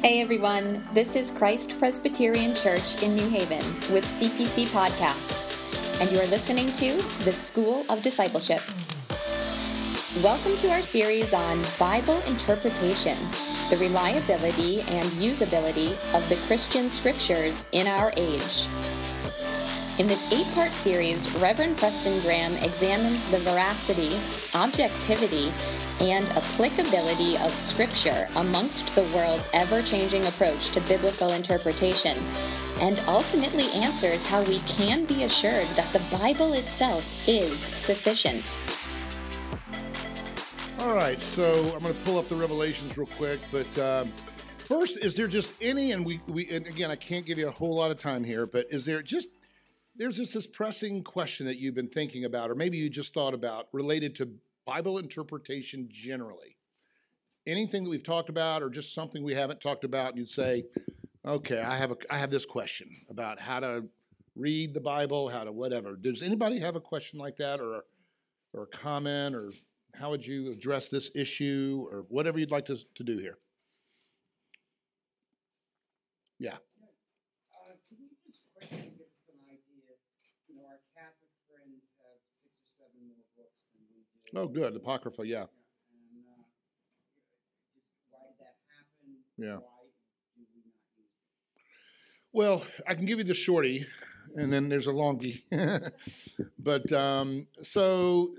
Hey everyone, this is Christ Presbyterian Church in New Haven with CPC Podcasts, and you are listening to the School of Discipleship. Welcome to our series on Bible interpretation, the reliability and usability of the Christian scriptures in our age. In this eight part series, Reverend Preston Graham examines the veracity, objectivity, and applicability of Scripture amongst the world's ever changing approach to biblical interpretation, and ultimately answers how we can be assured that the Bible itself is sufficient. All right, so I'm going to pull up the Revelations real quick, but um, first, is there just any, and we, we, and again, I can't give you a whole lot of time here, but is there just there's just this pressing question that you've been thinking about, or maybe you just thought about related to Bible interpretation generally. Anything that we've talked about, or just something we haven't talked about, and you'd say, okay, I have a, I have this question about how to read the Bible, how to whatever. Does anybody have a question like that, or or a comment, or how would you address this issue, or whatever you'd like to, to do here? Yeah. Oh, good. The Apocrypha, yeah. And, uh, just why did that happen? Yeah. Why do we not use it? Well, I can give you the shorty, and then there's a longie. but um, so,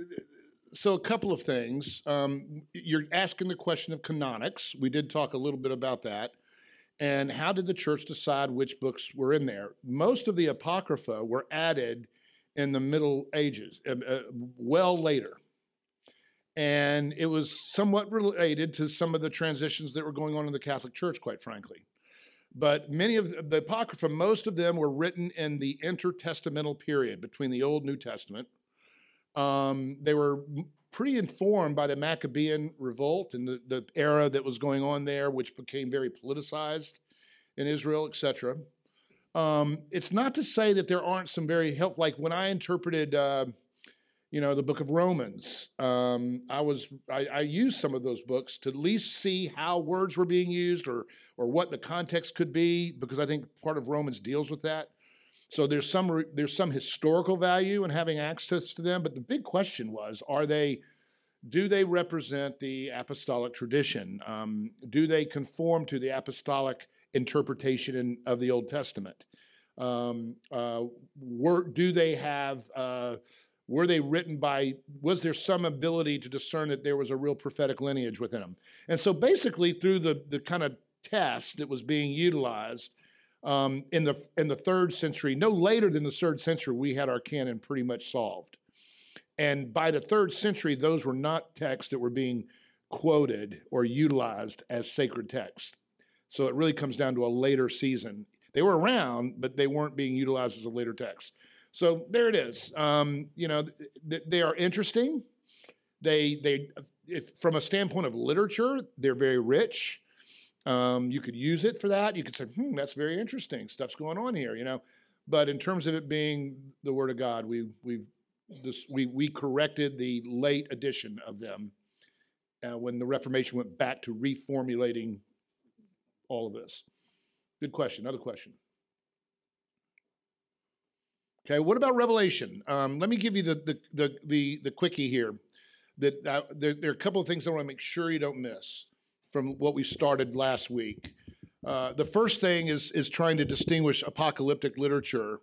so a couple of things. Um, you're asking the question of canonics. We did talk a little bit about that. And how did the church decide which books were in there? Most of the Apocrypha were added in the Middle Ages, uh, uh, well later. And it was somewhat related to some of the transitions that were going on in the Catholic Church, quite frankly. But many of the, Apocrypha, most of them were written in the intertestamental period between the Old and New Testament. Um, they were pretty informed by the Maccabean revolt and the, the era that was going on there, which became very politicized in Israel, etc. Um, it's not to say that there aren't some very helpful, Like when I interpreted, uh, you know, the Book of Romans, um, I was I, I used some of those books to at least see how words were being used or or what the context could be, because I think part of Romans deals with that. So there's some there's some historical value in having access to them, but the big question was: Are they do they represent the apostolic tradition? Um, do they conform to the apostolic interpretation in, of the Old Testament? Um, uh, were, do they have, uh, were they written by, was there some ability to discern that there was a real prophetic lineage within them? And so basically, through the, the kind of test that was being utilized um, in, the, in the third century, no later than the third century, we had our canon pretty much solved. And by the third century, those were not texts that were being quoted or utilized as sacred texts. So it really comes down to a later season. They were around, but they weren't being utilized as a later text. So there it is. Um, you know, th- they are interesting. They they if, from a standpoint of literature, they're very rich. Um, you could use it for that. You could say, "Hmm, that's very interesting. Stuff's going on here," you know. But in terms of it being the Word of God, we we this we we corrected the late edition of them uh, when the Reformation went back to reformulating all of this. Good question. Another question. Okay, what about Revelation? Um, let me give you the the the the, the quickie here. That uh, there, there are a couple of things I want to make sure you don't miss from what we started last week. Uh, the first thing is is trying to distinguish apocalyptic literature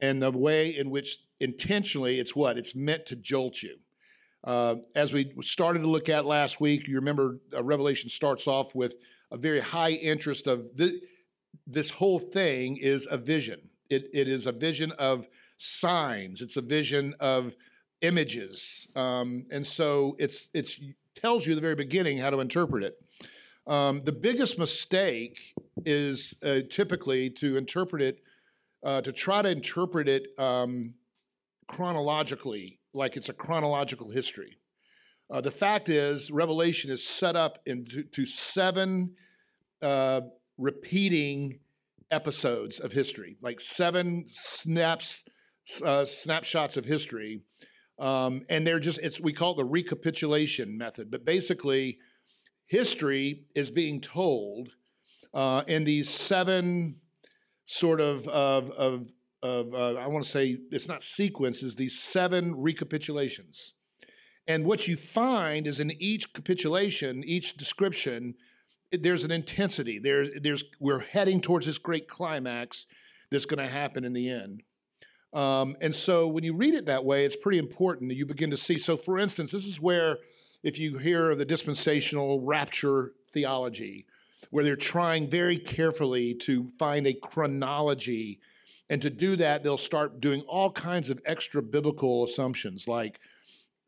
and the way in which intentionally it's what it's meant to jolt you. Uh, as we started to look at last week, you remember uh, Revelation starts off with a very high interest of the, this whole thing is a vision. It, it is a vision of signs. It's a vision of images, um, and so it's it's tells you the very beginning how to interpret it. Um, the biggest mistake is uh, typically to interpret it, uh, to try to interpret it um, chronologically, like it's a chronological history. Uh, the fact is, Revelation is set up into to seven uh, repeating episodes of history, like seven snaps, uh, snapshots of history, um, and they're just it's we call it the recapitulation method. But basically, history is being told uh, in these seven sort of of of, of uh, I want to say it's not sequences. These seven recapitulations, and what you find is in each capitulation, each description, there's an intensity. There's there's we're heading towards this great climax that's going to happen in the end. Um, and so when you read it that way, it's pretty important that you begin to see. So, for instance, this is where, if you hear of the dispensational rapture theology, where they're trying very carefully to find a chronology. And to do that, they'll start doing all kinds of extra biblical assumptions like,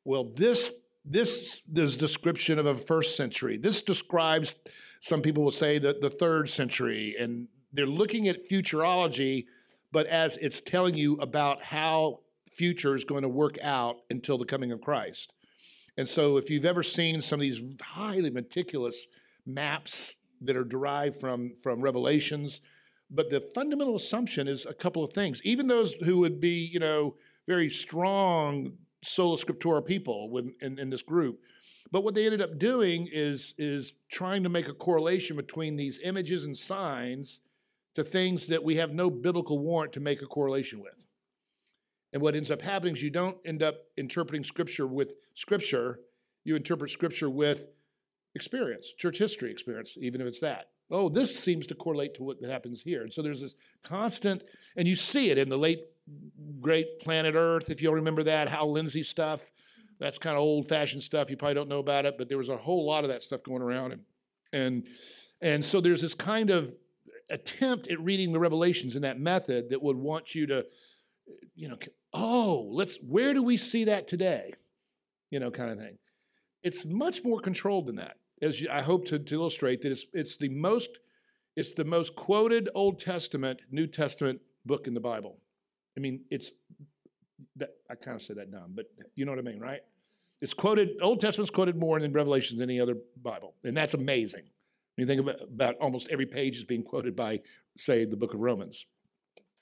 well, this this this description of a first century. This describes, some people will say that the third century, and they're looking at futurology but as it's telling you about how future is going to work out until the coming of Christ. And so, if you've ever seen some of these highly meticulous maps that are derived from, from Revelations, but the fundamental assumption is a couple of things. Even those who would be, you know, very strong sola scriptura people in, in this group, but what they ended up doing is, is trying to make a correlation between these images and signs to things that we have no biblical warrant to make a correlation with. And what ends up happening is you don't end up interpreting Scripture with Scripture, you interpret Scripture with experience, church history experience, even if it's that. Oh, this seems to correlate to what happens here. And so there's this constant, and you see it in the late great planet Earth, if you'll remember that, Hal Lindsey stuff. That's kind of old fashioned stuff. You probably don't know about it, but there was a whole lot of that stuff going around. And, and, and so there's this kind of attempt at reading the revelations in that method that would want you to you know oh let's where do we see that today you know kind of thing it's much more controlled than that as i hope to, to illustrate that it's, it's the most it's the most quoted old testament new testament book in the bible i mean it's that i kind of said that dumb but you know what i mean right it's quoted old testament's quoted more than revelations than any other bible and that's amazing you think about, about almost every page is being quoted by, say, the book of Romans.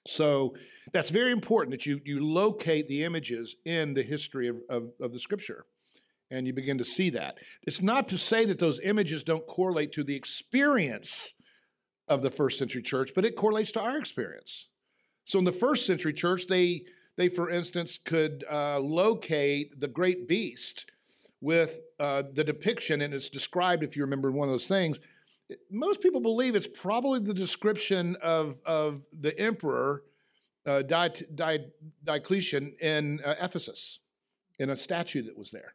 So that's very important that you, you locate the images in the history of, of, of, the scripture and you begin to see that. It's not to say that those images don't correlate to the experience of the first century church, but it correlates to our experience. So in the first century church, they, they for instance, could uh, locate the great beast with uh, the depiction, and it's described, if you remember one of those things, most people believe it's probably the description of, of the emperor uh, Diocletian in uh, Ephesus, in a statue that was there.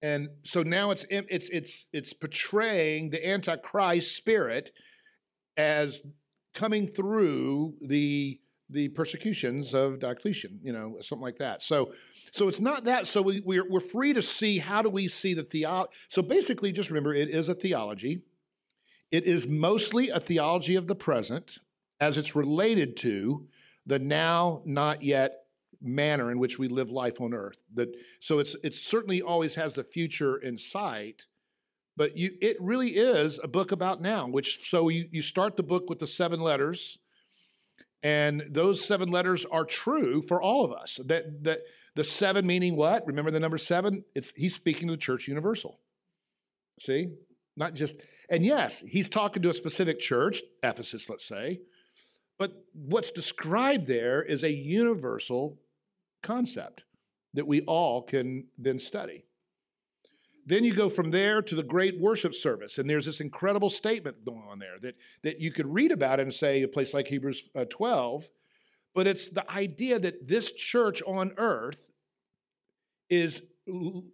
And so now it's it's it's it's portraying the Antichrist spirit as coming through the the persecutions of Diocletian, you know, something like that. So so it's not that. So we, we're, we're free to see how do we see the theology. So basically, just remember it is a theology. It is mostly a theology of the present as it's related to the now, not yet manner in which we live life on earth. That so it's it certainly always has the future in sight, but you it really is a book about now, which so you, you start the book with the seven letters, and those seven letters are true for all of us. That that the seven meaning what? Remember the number seven? It's he's speaking to the church universal. See? Not just and yes, he's talking to a specific church, Ephesus, let's say, but what's described there is a universal concept that we all can then study. Then you go from there to the great worship service, and there's this incredible statement going on there that, that you could read about in, say, a place like Hebrews uh, 12, but it's the idea that this church on earth is,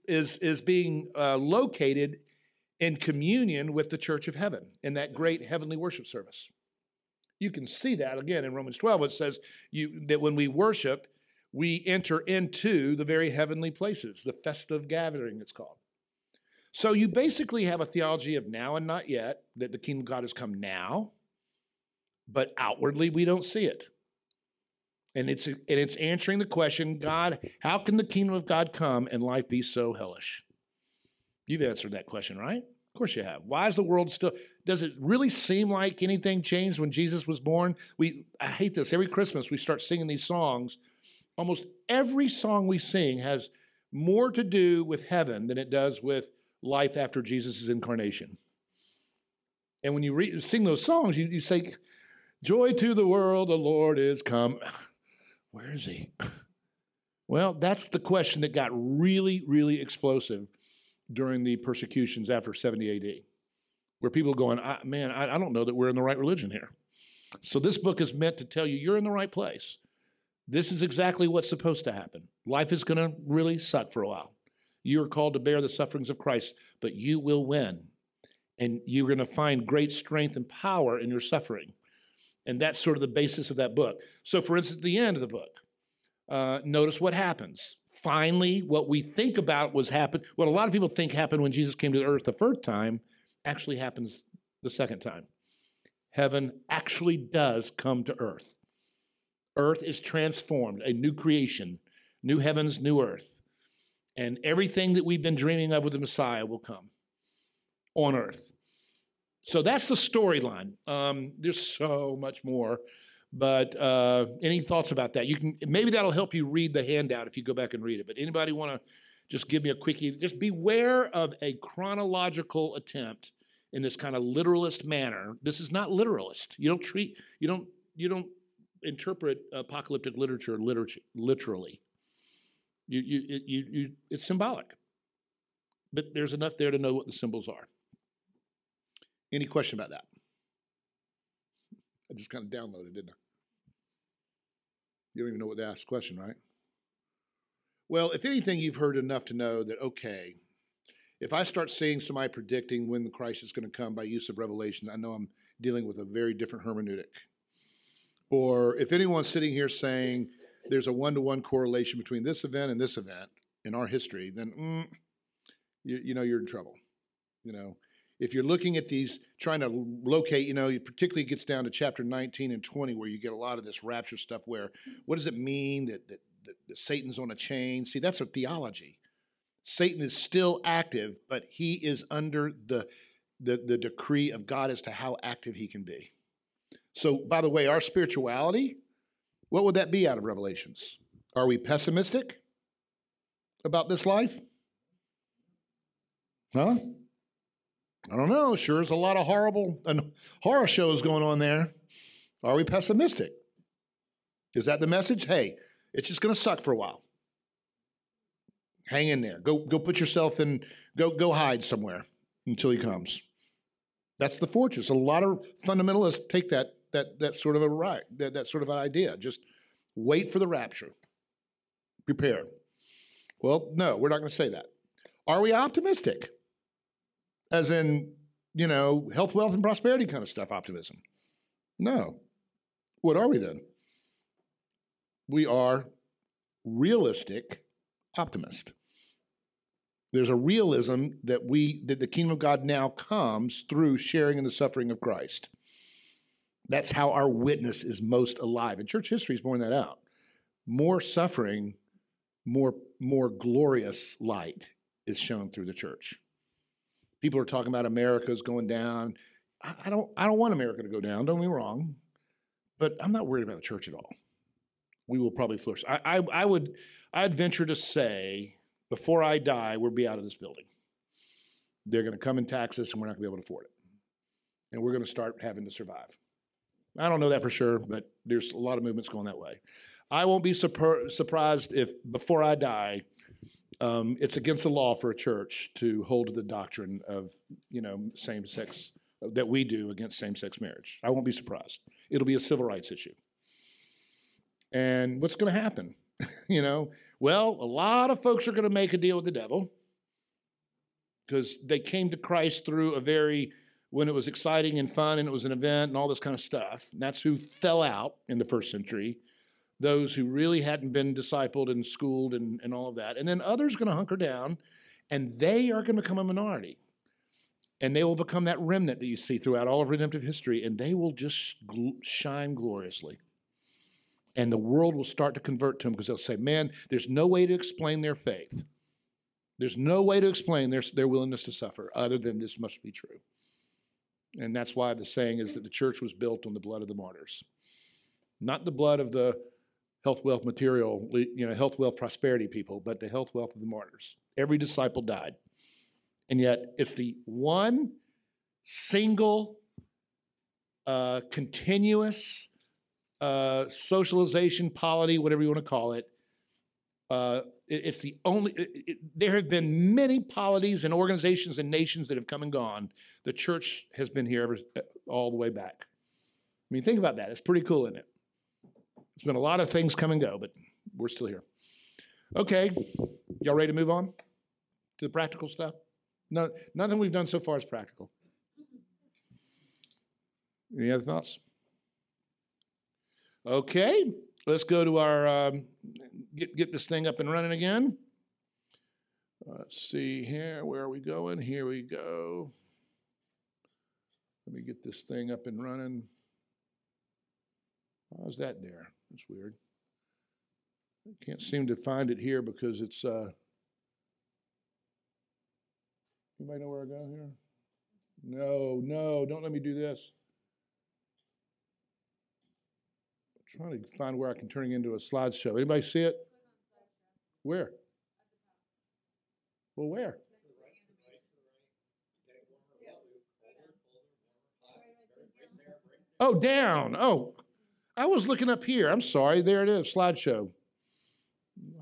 is, is being uh, located in communion with the church of heaven in that great heavenly worship service. You can see that again in Romans 12. It says you, that when we worship, we enter into the very heavenly places, the festive gathering, it's called. So you basically have a theology of now and not yet, that the kingdom of God has come now, but outwardly we don't see it. And it's, and it's answering the question God, how can the kingdom of God come and life be so hellish? You've answered that question, right? Of course you have. Why is the world still does it really seem like anything changed when Jesus was born? We I hate this. Every Christmas we start singing these songs. Almost every song we sing has more to do with heaven than it does with life after Jesus' incarnation. And when you read, sing those songs, you, you say, Joy to the world, the Lord is come. Where is he? Well, that's the question that got really, really explosive during the persecutions after 70 AD, where people going, I, man, I, I don't know that we're in the right religion here. So this book is meant to tell you you're in the right place. This is exactly what's supposed to happen. Life is going to really suck for a while. You are called to bear the sufferings of Christ, but you will win. And you're going to find great strength and power in your suffering. And that's sort of the basis of that book. So, for instance, at the end of the book, uh, notice what happens. Finally, what we think about was happened, what a lot of people think happened when Jesus came to earth the first time, actually happens the second time. Heaven actually does come to earth. Earth is transformed, a new creation, new heavens, new earth. And everything that we've been dreaming of with the Messiah will come on earth. So that's the storyline. Um, there's so much more, but uh, any thoughts about that? You can maybe that'll help you read the handout if you go back and read it. But anybody want to just give me a quickie? Just beware of a chronological attempt in this kind of literalist manner. This is not literalist. You don't treat you don't you don't interpret apocalyptic literature literature literally. You you it- you you it's symbolic, but there's enough there to know what the symbols are. Any question about that? I just kind of downloaded, didn't I? You don't even know what to ask the question, right? Well, if anything, you've heard enough to know that, okay, if I start seeing somebody predicting when the Christ is going to come by use of revelation, I know I'm dealing with a very different hermeneutic. Or if anyone's sitting here saying there's a one to one correlation between this event and this event in our history, then mm, you, you know you're in trouble. You know, if you're looking at these, trying to locate, you know, it particularly gets down to chapter 19 and 20, where you get a lot of this rapture stuff. Where what does it mean that, that, that, that Satan's on a chain? See, that's a theology. Satan is still active, but he is under the, the, the decree of God as to how active he can be. So, by the way, our spirituality, what would that be out of Revelations? Are we pessimistic about this life? Huh? I don't know. Sure there's a lot of horrible and horror shows going on there. Are we pessimistic? Is that the message? Hey, it's just going to suck for a while. Hang in there. Go go put yourself in go go hide somewhere until he comes. That's the fortress. A lot of fundamentalists take that that that sort of a right that, that sort of an idea. Just wait for the rapture. Prepare. Well, no, we're not going to say that. Are we optimistic? As in, you know, health, wealth, and prosperity kind of stuff, optimism. No. What are we then? We are realistic optimist. There's a realism that we that the kingdom of God now comes through sharing in the suffering of Christ. That's how our witness is most alive. And church history is borne that out. More suffering, more, more glorious light is shown through the church. People are talking about America's going down. I, don't I don't want America to go down, don't me wrong. But I'm not worried about the church at all. We will probably flourish. I, I, I would I'd venture to say before I die, we'll be out of this building. They're going to come and tax us, and we're not going to be able to afford it. And we're going to start having to survive. I don't know that for sure, but there's a lot of movements going that way. I won't be surpr- surprised if before I die, um, it's against the law for a church to hold the doctrine of you know same sex that we do against same sex marriage. I won't be surprised. It'll be a civil rights issue. And what's going to happen? you know, well, a lot of folks are going to make a deal with the devil because they came to Christ through a very when it was exciting and fun and it was an event and all this kind of stuff. And that's who fell out in the first century. Those who really hadn't been discipled and schooled and, and all of that. And then others are going to hunker down and they are going to become a minority. And they will become that remnant that you see throughout all of redemptive history, and they will just gl- shine gloriously. And the world will start to convert to them because they'll say, Man, there's no way to explain their faith. There's no way to explain their, their willingness to suffer other than this must be true. And that's why the saying is that the church was built on the blood of the martyrs, not the blood of the health, wealth, material, you know, health, wealth, prosperity people, but the health, wealth of the martyrs. Every disciple died. And yet, it's the one single uh, continuous uh, socialization, polity, whatever you want to call it. Uh, it's the only, it- it- there have been many polities and organizations and nations that have come and gone. The church has been here ever, uh, all the way back. I mean, think about that. It's pretty cool, isn't it? It's been a lot of things come and go, but we're still here. Okay, y'all ready to move on to the practical stuff? No, nothing we've done so far is practical. Any other thoughts? Okay, let's go to our um, get get this thing up and running again. Let's see here. Where are we going? Here we go. Let me get this thing up and running. How's that there? That's weird. I can't seem to find it here because it's. Uh, anybody know where I go here? No, no, don't let me do this. I'm trying to find where I can turn it into a slideshow. Anybody see it? Where? Well, where? Oh, down. Oh, I was looking up here. I'm sorry. There it is, slideshow.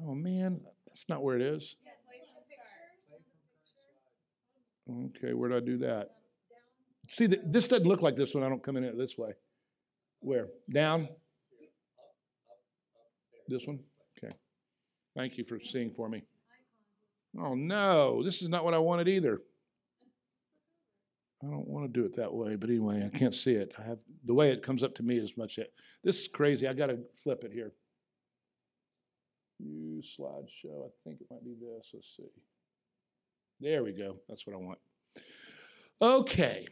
Oh, man, that's not where it is. Okay, where did I do that? See, th- this doesn't look like this when I don't come in it this way. Where? Down? This one? Okay. Thank you for seeing for me. Oh, no, this is not what I wanted either. I don't want to do it that way, but anyway, I can't see it. I have the way it comes up to me is much. This is crazy. I got to flip it here. Use slideshow. I think it might be this. Let's see. There we go. That's what I want. Okay.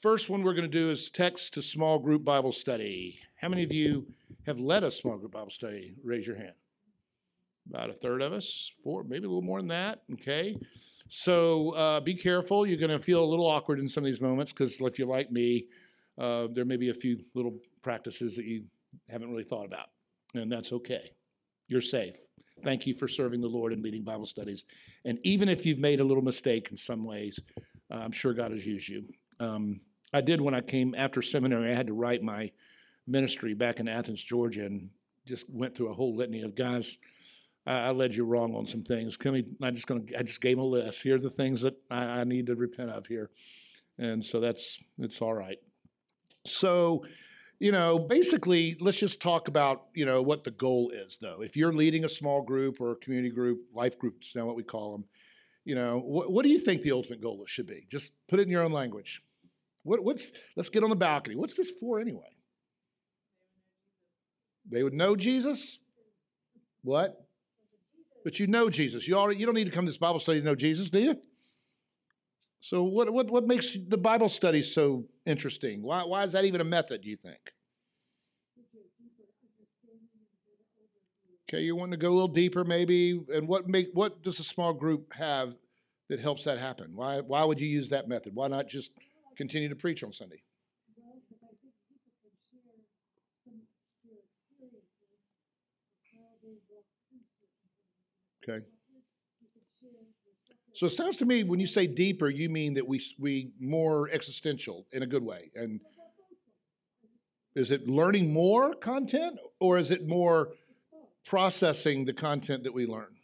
First one we're going to do is text to small group Bible study. How many of you have led a small group Bible study? Raise your hand. About a third of us, four, maybe a little more than that. Okay. So uh, be careful. You're going to feel a little awkward in some of these moments because if you're like me, uh, there may be a few little practices that you haven't really thought about, and that's okay. You're safe. Thank you for serving the Lord and leading Bible studies. And even if you've made a little mistake in some ways, uh, I'm sure God has used you. Um, I did when I came after seminary. I had to write my ministry back in Athens, Georgia, and just went through a whole litany of guys. I, I led you wrong on some things. Can we, I just gonna, I just gave them a list. Here are the things that I, I need to repent of here, and so that's it's all right. So, you know, basically, let's just talk about you know what the goal is, though. If you're leading a small group or a community group, life groups, now what we call them, you know, what, what do you think the ultimate goal should be? Just put it in your own language. What, what's let's get on the balcony. What's this for anyway? They would know Jesus. What? But you know Jesus. You already you don't need to come to this Bible study to know Jesus, do you? So what what what makes the Bible study so interesting? Why why is that even a method, do you think? Okay, you want to go a little deeper maybe, and what make what does a small group have that helps that happen? Why why would you use that method? Why not just continue to preach on Sunday? Okay. So it sounds to me when you say deeper, you mean that we we more existential in a good way. And is it learning more content or is it more processing the content that we learn?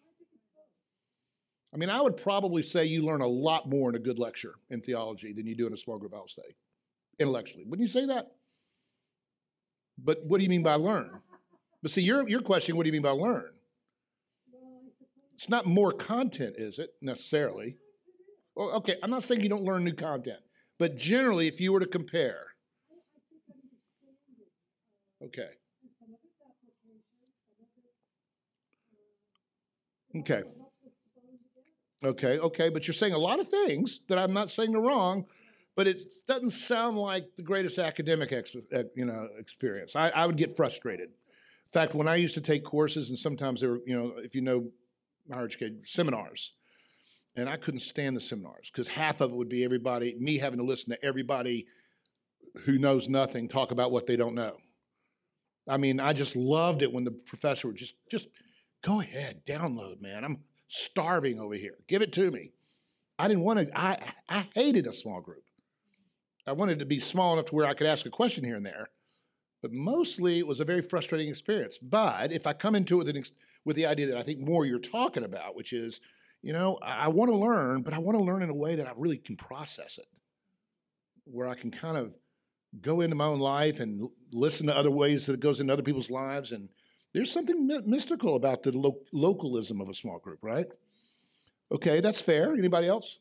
I mean, I would probably say you learn a lot more in a good lecture in theology than you do in a small group Bible study, intellectually. Wouldn't you say that? But what do you mean by learn? But see, your your question, what do you mean by learn? It's not more content, is it necessarily? Well, okay, I'm not saying you don't learn new content, but generally, if you were to compare, okay, okay, okay, okay, but you're saying a lot of things that I'm not saying are wrong, but it doesn't sound like the greatest academic ex- uh, you know experience. I, I would get frustrated. In fact, when I used to take courses, and sometimes they were, you know, if you know higher education seminars, and I couldn't stand the seminars because half of it would be everybody, me having to listen to everybody who knows nothing talk about what they don't know. I mean, I just loved it when the professor would just just go ahead, download, man. I'm starving over here. Give it to me. I didn't want to. I I hated a small group. I wanted to be small enough to where I could ask a question here and there. But mostly it was a very frustrating experience. But if I come into it with, an with the idea that I think more you're talking about, which is, you know, I, I want to learn, but I want to learn in a way that I really can process it, where I can kind of go into my own life and listen to other ways that it goes into other people's lives. And there's something my- mystical about the lo- localism of a small group, right? Okay, that's fair. Anybody else?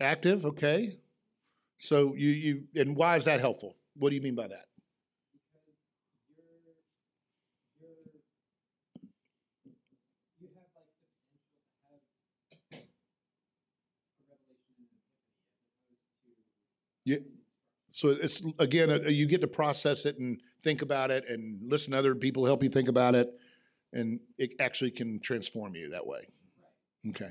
Active, okay. So you you and why is that helpful? What do you mean by that? you So it's again, uh, you get to process it and think about it and listen to other people help you think about it, and it actually can transform you that way. Okay.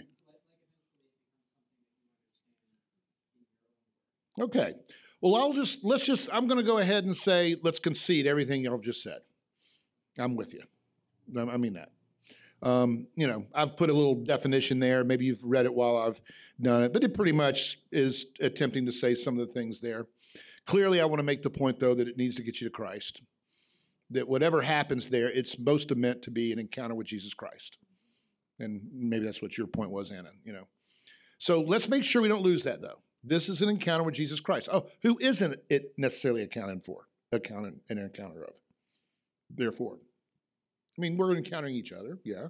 Okay. Well, I'll just let's just I'm going to go ahead and say let's concede everything y'all just said. I'm with you. I I mean that. Um, you know, I've put a little definition there. Maybe you've read it while I've done it, but it pretty much is attempting to say some of the things there. Clearly, I want to make the point though that it needs to get you to Christ. That whatever happens there, it's most meant to be an encounter with Jesus Christ. And maybe that's what your point was, Anna. You know. So let's make sure we don't lose that though. This is an encounter with Jesus Christ. Oh, who isn't it necessarily accounted for, accounted an encounter of? Therefore, I mean, we're encountering each other, yeah.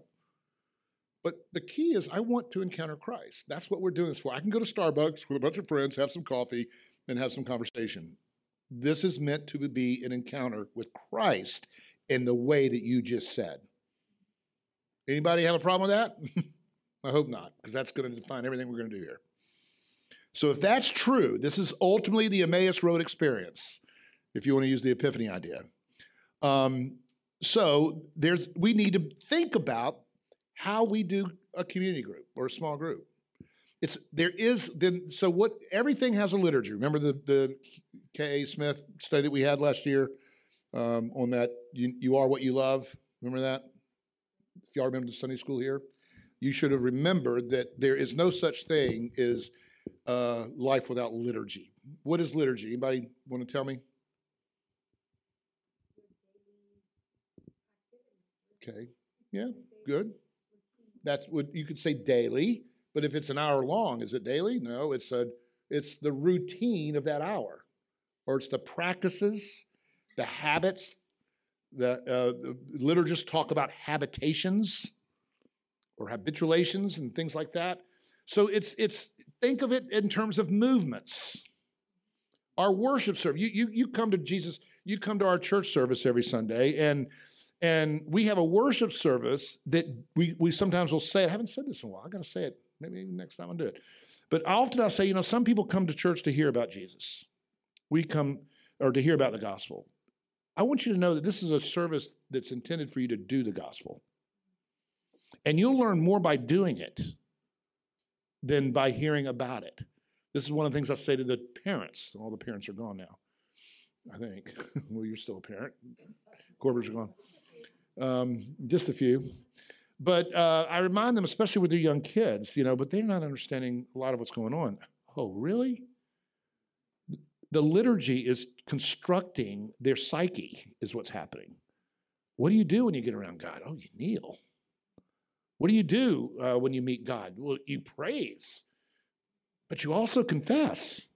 But the key is, I want to encounter Christ. That's what we're doing this for. I can go to Starbucks with a bunch of friends, have some coffee, and have some conversation. This is meant to be an encounter with Christ in the way that you just said. Anybody have a problem with that? I hope not, because that's going to define everything we're going to do here. So if that's true, this is ultimately the Emmaus Road experience, if you want to use the Epiphany idea. Um, so there's we need to think about how we do a community group or a small group. It's there is then so what everything has a liturgy. Remember the the K. A. Smith study that we had last year um, on that you, you are what you love. Remember that? If y'all remember the Sunday school here, you should have remembered that there is no such thing as uh, life without liturgy. What is liturgy? Anybody want to tell me? Okay, yeah, good. That's what you could say daily, but if it's an hour long, is it daily? No, it's a it's the routine of that hour, or it's the practices, the habits. The, uh, the liturgists talk about habitations or habituations and things like that. So it's it's think of it in terms of movements. Our worship service, you, you, you come to Jesus, you come to our church service every Sunday, and and we have a worship service that we, we sometimes will say, I haven't said this in a while, I gotta say it, maybe next time I'll do it. But often I'll say, you know, some people come to church to hear about Jesus. We come, or to hear about the gospel. I want you to know that this is a service that's intended for you to do the gospel. And you'll learn more by doing it than by hearing about it. This is one of the things I say to the parents. All the parents are gone now, I think. well, you're still a parent. Corbers are gone. Um, just a few. But uh, I remind them, especially with their young kids, you know, but they're not understanding a lot of what's going on. Oh, really? The liturgy is constructing their psyche, is what's happening. What do you do when you get around God? Oh, you kneel. What do you do uh, when you meet God? Well, you praise, but you also confess,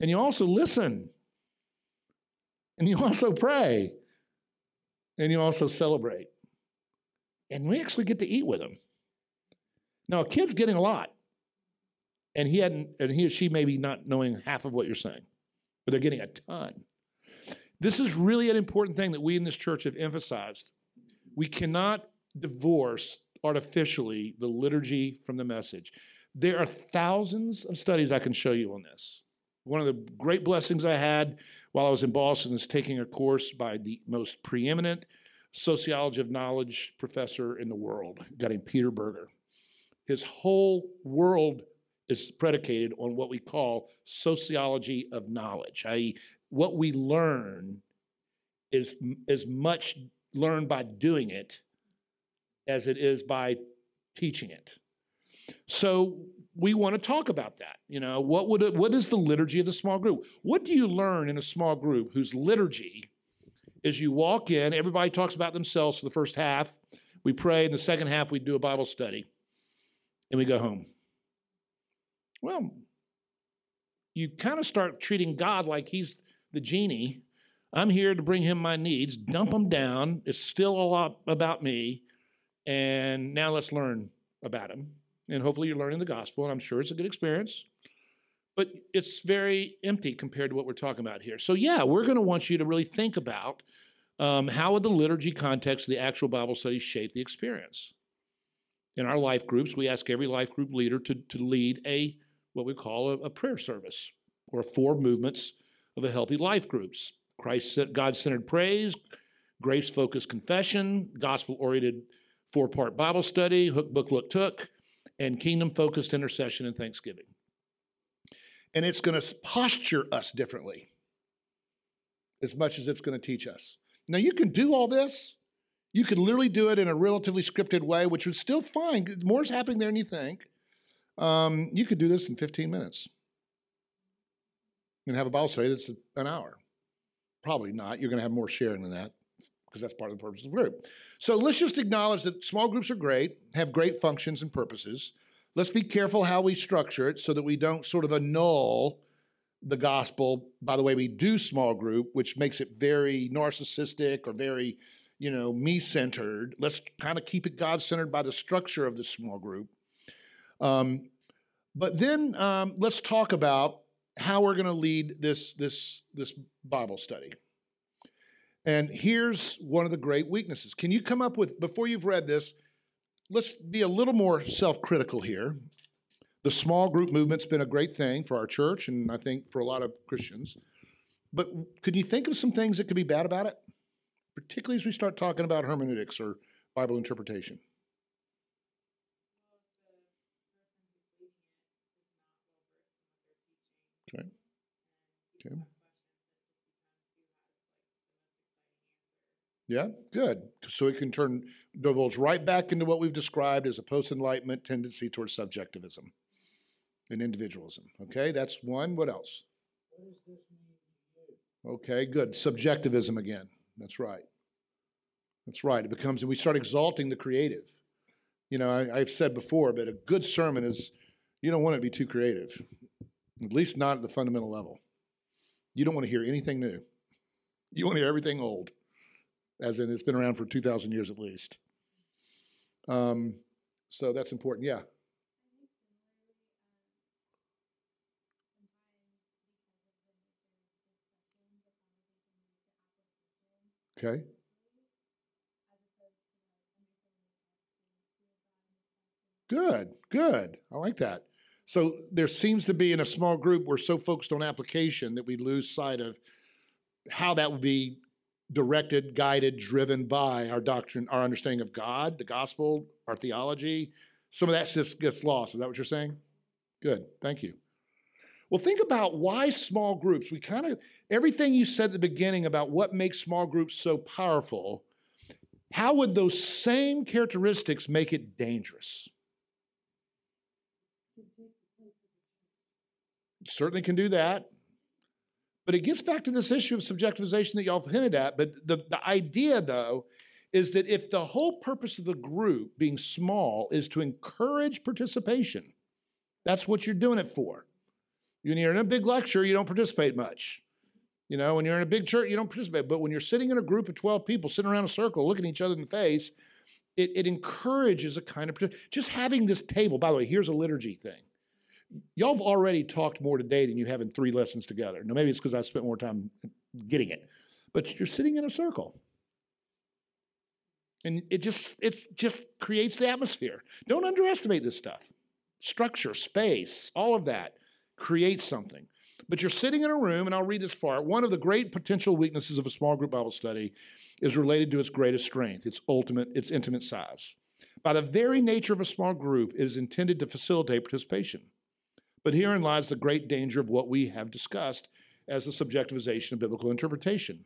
and you also listen, and you also pray, and you also celebrate. And we actually get to eat with him. Now, a kid's getting a lot, and he hadn't, and he or she maybe not knowing half of what you're saying, but they're getting a ton. This is really an important thing that we in this church have emphasized. We cannot divorce artificially the liturgy from the message. There are thousands of studies I can show you on this. One of the great blessings I had while I was in Boston is taking a course by the most preeminent sociology of knowledge professor in the world, a guy named Peter Berger. His whole world is predicated on what we call sociology of knowledge, i.e., what we learn is as much learned by doing it as it is by teaching it. So we want to talk about that. You know, what would it, what is the liturgy of the small group? What do you learn in a small group whose liturgy is you walk in, everybody talks about themselves for the first half, we pray, in the second half we do a Bible study, and we go home. Well, you kind of start treating God like he's the genie. I'm here to bring him my needs, dump them down. It's still a lot about me. And now let's learn about him. And hopefully you're learning the gospel, and I'm sure it's a good experience. But it's very empty compared to what we're talking about here. So, yeah, we're going to want you to really think about um, how would the liturgy context of the actual Bible study shape the experience. In our life groups, we ask every life group leader to, to lead a what we call a, a prayer service or four movements of a healthy life groups. Christ, God centered praise, grace focused confession, gospel oriented four part Bible study, hook, book, look, took, and kingdom focused intercession and thanksgiving. And it's going to posture us differently as much as it's going to teach us. Now, you can do all this. You could literally do it in a relatively scripted way, which would still fine. More is happening there than you think. Um, you could do this in 15 minutes and have a Bible study that's an hour. Probably not. You're going to have more sharing than that because that's part of the purpose of the group. So let's just acknowledge that small groups are great, have great functions and purposes. Let's be careful how we structure it so that we don't sort of annul the gospel by the way we do small group, which makes it very narcissistic or very, you know, me centered. Let's kind of keep it God centered by the structure of the small group. Um, but then um, let's talk about how we're going to lead this, this, this Bible study. And here's one of the great weaknesses. Can you come up with, before you've read this, let's be a little more self critical here. The small group movement's been a great thing for our church and I think for a lot of Christians. But could you think of some things that could be bad about it? Particularly as we start talking about hermeneutics or Bible interpretation. Okay. Okay. Yeah, good. So it can turn divulge right back into what we've described as a post-enlightenment tendency towards subjectivism and individualism. Okay, that's one. What else? Okay, good. Subjectivism again. That's right. That's right. It becomes, and we start exalting the creative. You know, I, have said before, but a good sermon is, you don't want it to be too creative, at least not at the fundamental level. You don't want to hear anything new. You want to hear everything old, as in it's been around for 2,000 years at least. Um, so that's important. Yeah. Okay. Good, good. I like that. So there seems to be in a small group, we're so focused on application that we lose sight of how that would be directed, guided, driven by our doctrine, our understanding of God, the gospel, our theology. Some of that just gets lost. Is that what you're saying? Good. Thank you. Well, think about why small groups. We kind of, everything you said at the beginning about what makes small groups so powerful, how would those same characteristics make it dangerous? Certainly can do that. But it gets back to this issue of subjectivization that y'all hinted at. But the, the idea, though, is that if the whole purpose of the group being small is to encourage participation, that's what you're doing it for. When you're in a big lecture, you don't participate much. You know, when you're in a big church, you don't participate. But when you're sitting in a group of 12 people sitting around a circle, looking each other in the face, it, it encourages a kind of just having this table. By the way, here's a liturgy thing. Y'all have already talked more today than you have in three lessons together. Now, maybe it's because I spent more time getting it, but you're sitting in a circle. And it just it's just creates the atmosphere. Don't underestimate this stuff. Structure, space, all of that creates something. But you're sitting in a room, and I'll read this far. One of the great potential weaknesses of a small group Bible study is related to its greatest strength, its ultimate, its intimate size. By the very nature of a small group, it is intended to facilitate participation. But herein lies the great danger of what we have discussed as the subjectivization of biblical interpretation.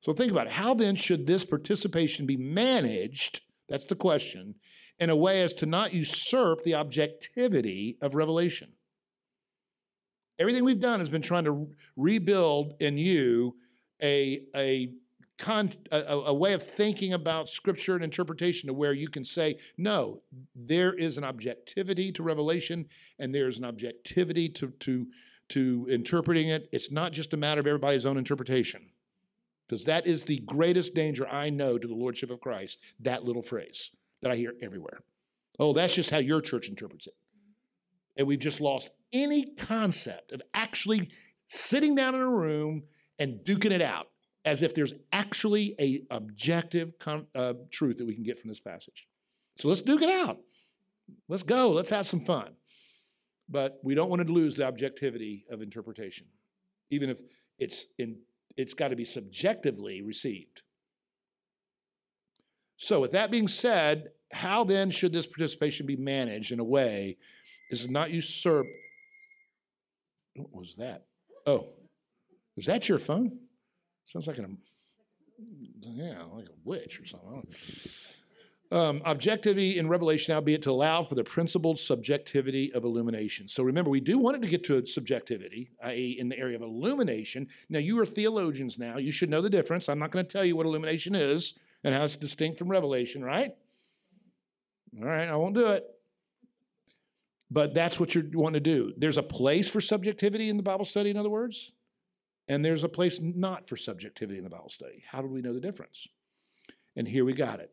So think about it. How then should this participation be managed? That's the question in a way as to not usurp the objectivity of revelation. Everything we've done has been trying to rebuild in you a, a, con, a, a way of thinking about scripture and interpretation to where you can say, no, there is an objectivity to revelation and there's an objectivity to, to, to interpreting it. It's not just a matter of everybody's own interpretation. Because that is the greatest danger I know to the Lordship of Christ, that little phrase that I hear everywhere. Oh, that's just how your church interprets it. And we've just lost any concept of actually sitting down in a room and duking it out as if there's actually a objective uh, truth that we can get from this passage. So let's duke it out. Let's go. Let's have some fun. But we don't want to lose the objectivity of interpretation, even if it's in, it's got to be subjectively received. So, with that being said, how then should this participation be managed in a way is not usurp? What was that? Oh, is that your phone? Sounds like an yeah, like a witch or something. Um, objectivity in Revelation, albeit to allow for the principled subjectivity of illumination. So remember, we do want it to get to a subjectivity, i.e., in the area of illumination. Now, you are theologians now. You should know the difference. I'm not going to tell you what illumination is and how it's distinct from revelation, right? All right, I won't do it. But that's what you're wanting to do. There's a place for subjectivity in the Bible study, in other words, and there's a place not for subjectivity in the Bible study. How do we know the difference? And here we got it.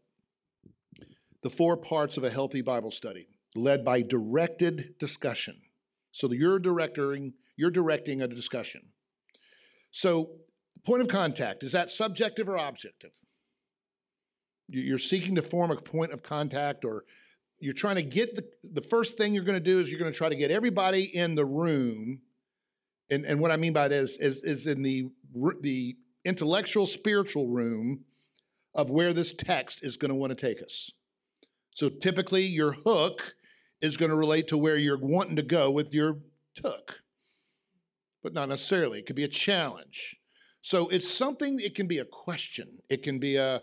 The four parts of a healthy Bible study, led by directed discussion. So you're directing, you're directing a discussion. So, point of contact, is that subjective or objective? You're seeking to form a point of contact, or you're trying to get the, the first thing you're going to do is you're going to try to get everybody in the room. And, and what I mean by that is, is, is in the, the intellectual, spiritual room of where this text is going to want to take us. So typically, your hook is going to relate to where you're wanting to go with your took, but not necessarily. It could be a challenge. So it's something, it can be a question, it can be a,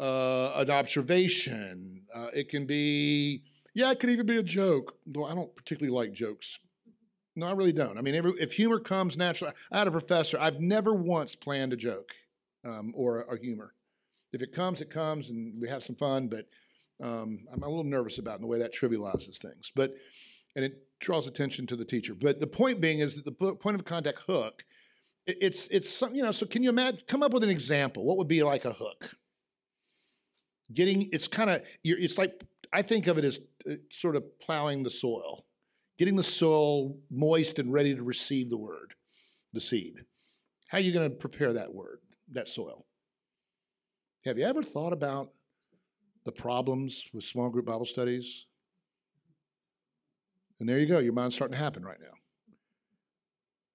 uh, an observation. Uh, it can be, yeah, it could even be a joke. Though I don't particularly like jokes. No, I really don't. I mean, every, if humor comes naturally, I had a professor. I've never once planned a joke um, or a, a, humor. If it comes, it comes, and we have some fun. But um, I'm a little nervous about the way that trivializes things. But and it draws attention to the teacher. But the point being is that the point of contact hook. It, it's it's some you know. So can you imagine? Come up with an example. What would be like a hook? getting it's kind of you're it's like I think of it as uh, sort of plowing the soil, getting the soil moist and ready to receive the word, the seed. How are you going to prepare that word, that soil? Have you ever thought about the problems with small group Bible studies? And there you go, your mind's starting to happen right now.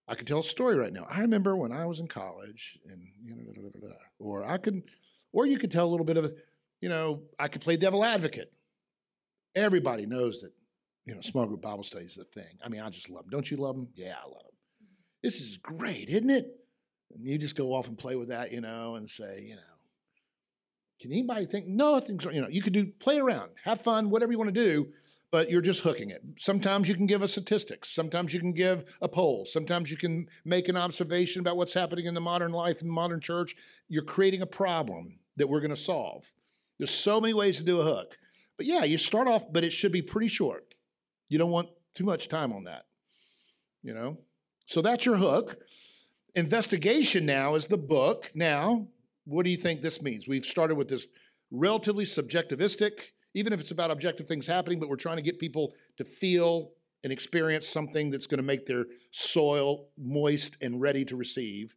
I could tell a story right now. I remember when I was in college, and you know, or I could, or you could tell a little bit of you know, I could play devil advocate. Everybody knows that, you know, small group Bible study is a thing. I mean, I just love them. Don't you love them? Yeah, I love them. This is great, isn't it? And you just go off and play with that, you know, and say, you know, can anybody think nothing's, you know, you could do play around, have fun, whatever you want to do, but you're just hooking it. Sometimes you can give a statistics. Sometimes you can give a poll. Sometimes you can make an observation about what's happening in the modern life in the modern church. You're creating a problem that we're going to solve. There's so many ways to do a hook. But yeah, you start off, but it should be pretty short. You don't want too much time on that. You know? So that's your hook. Investigation now is the book. Now, what do you think this means? We've started with this relatively subjectivistic, even if it's about objective things happening, but we're trying to get people to feel and experience something that's going to make their soil moist and ready to receive.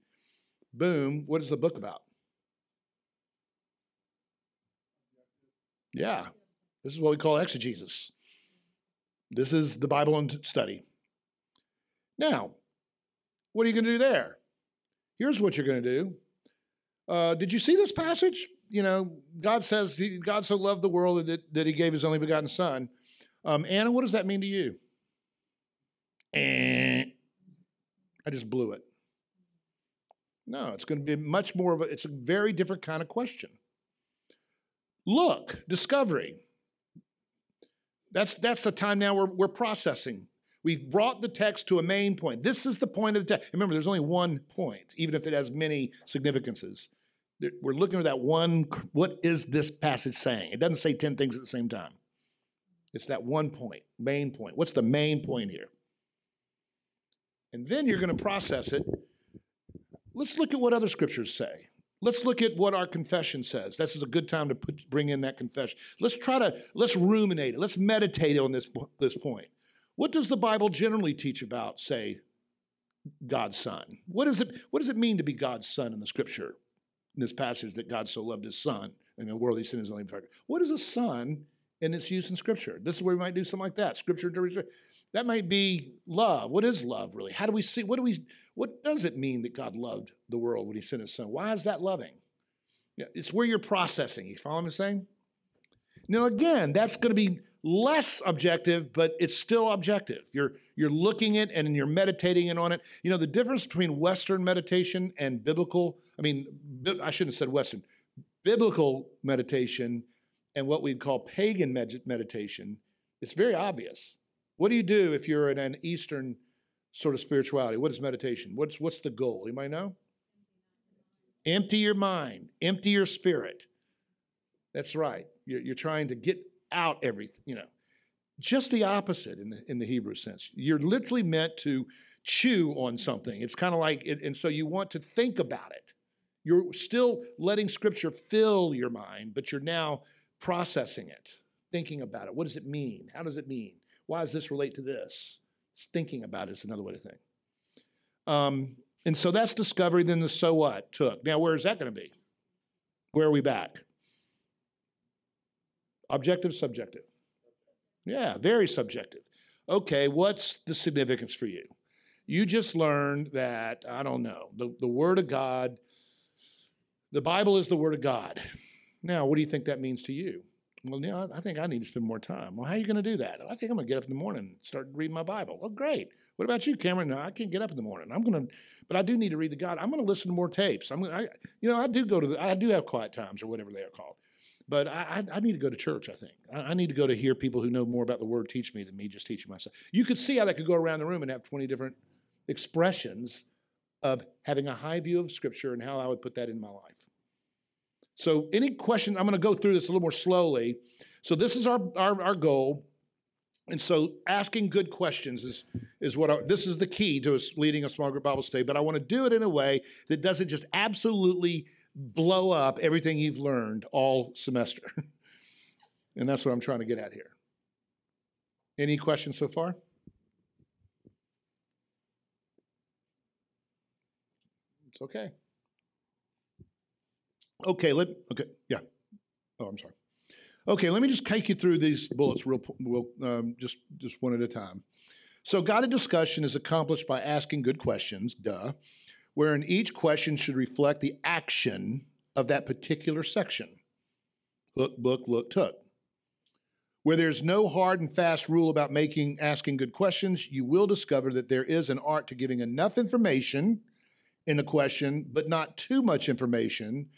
Boom, what is the book about? Yeah, this is what we call exegesis. This is the Bible and study. Now, what are you going to do there? Here's what you're going to do. Uh, did you see this passage? You know, God says he, God so loved the world that, that he gave his only begotten son. Um, Anna, what does that mean to you? And I just blew it. No, it's going to be much more of a, it's a very different kind of question. Look, discovery. That's that's the time now we're we're processing. We've brought the text to a main point. This is the point of the text. Remember, there's only one point, even if it has many significances. We're looking at that one. What is this passage saying? It doesn't say 10 things at the same time. It's that one point, main point. What's the main point here? And then you're going to process it. Let's look at what other scriptures say. Let's look at what our confession says. This is a good time to put, bring in that confession. Let's try to let's ruminate it. Let's meditate on this this point. What does the Bible generally teach about, say, God's Son? What does it What does it mean to be God's Son in the Scripture? In this passage that God so loved His Son, and the world He sent His only begotten. What is a son in its use in Scripture? This is where we might do something like that. Scripture to that might be love. What is love really? How do we see? What do we? What does it mean that God loved the world when He sent His Son? Why is that loving? It's where you're processing. You follow what I'm saying? Now, again, that's going to be less objective, but it's still objective. You're you're looking at it and you're meditating in on it. You know, the difference between Western meditation and biblical. I mean, I shouldn't have said Western. Biblical meditation and what we'd call pagan med- meditation. It's very obvious. What do you do if you're in an Eastern sort of spirituality? What is meditation? What's what's the goal? Anybody know? Empty your mind, empty your spirit. That's right. You're, you're trying to get out everything, you know. Just the opposite in the, in the Hebrew sense. You're literally meant to chew on something. It's kind of like, and so you want to think about it. You're still letting Scripture fill your mind, but you're now processing it, thinking about it. What does it mean? How does it mean? Why does this relate to this? It's thinking about it is another way to think. Um, and so that's discovery. Then the so what took. Now, where is that going to be? Where are we back? Objective, subjective. Yeah, very subjective. Okay, what's the significance for you? You just learned that, I don't know, the, the Word of God, the Bible is the Word of God. Now, what do you think that means to you? Well, you know, I think I need to spend more time. Well, how are you going to do that? I think I'm going to get up in the morning and start reading my Bible. Well, great. What about you, Cameron? No, I can't get up in the morning. I'm going to, but I do need to read the God. I'm going to listen to more tapes. I'm, I, you know, I do go to the, I do have quiet times or whatever they are called. But I, I, I need to go to church, I think. I, I need to go to hear people who know more about the word teach me than me just teaching myself. You could see how that could go around the room and have 20 different expressions of having a high view of Scripture and how I would put that in my life. So, any question, I'm going to go through this a little more slowly. So, this is our, our, our goal. And so, asking good questions is, is what this is the key to us leading a small group Bible study. But I want to do it in a way that doesn't just absolutely blow up everything you've learned all semester. and that's what I'm trying to get at here. Any questions so far? It's okay. Okay, let okay, yeah. Oh, I'm sorry. Okay, let me just take you through these bullets real, real um, just just one at a time. So, guided discussion is accomplished by asking good questions, duh, wherein each question should reflect the action of that particular section. Hook, book, look, took. Where there's no hard and fast rule about making asking good questions, you will discover that there is an art to giving enough information in the question, but not too much information,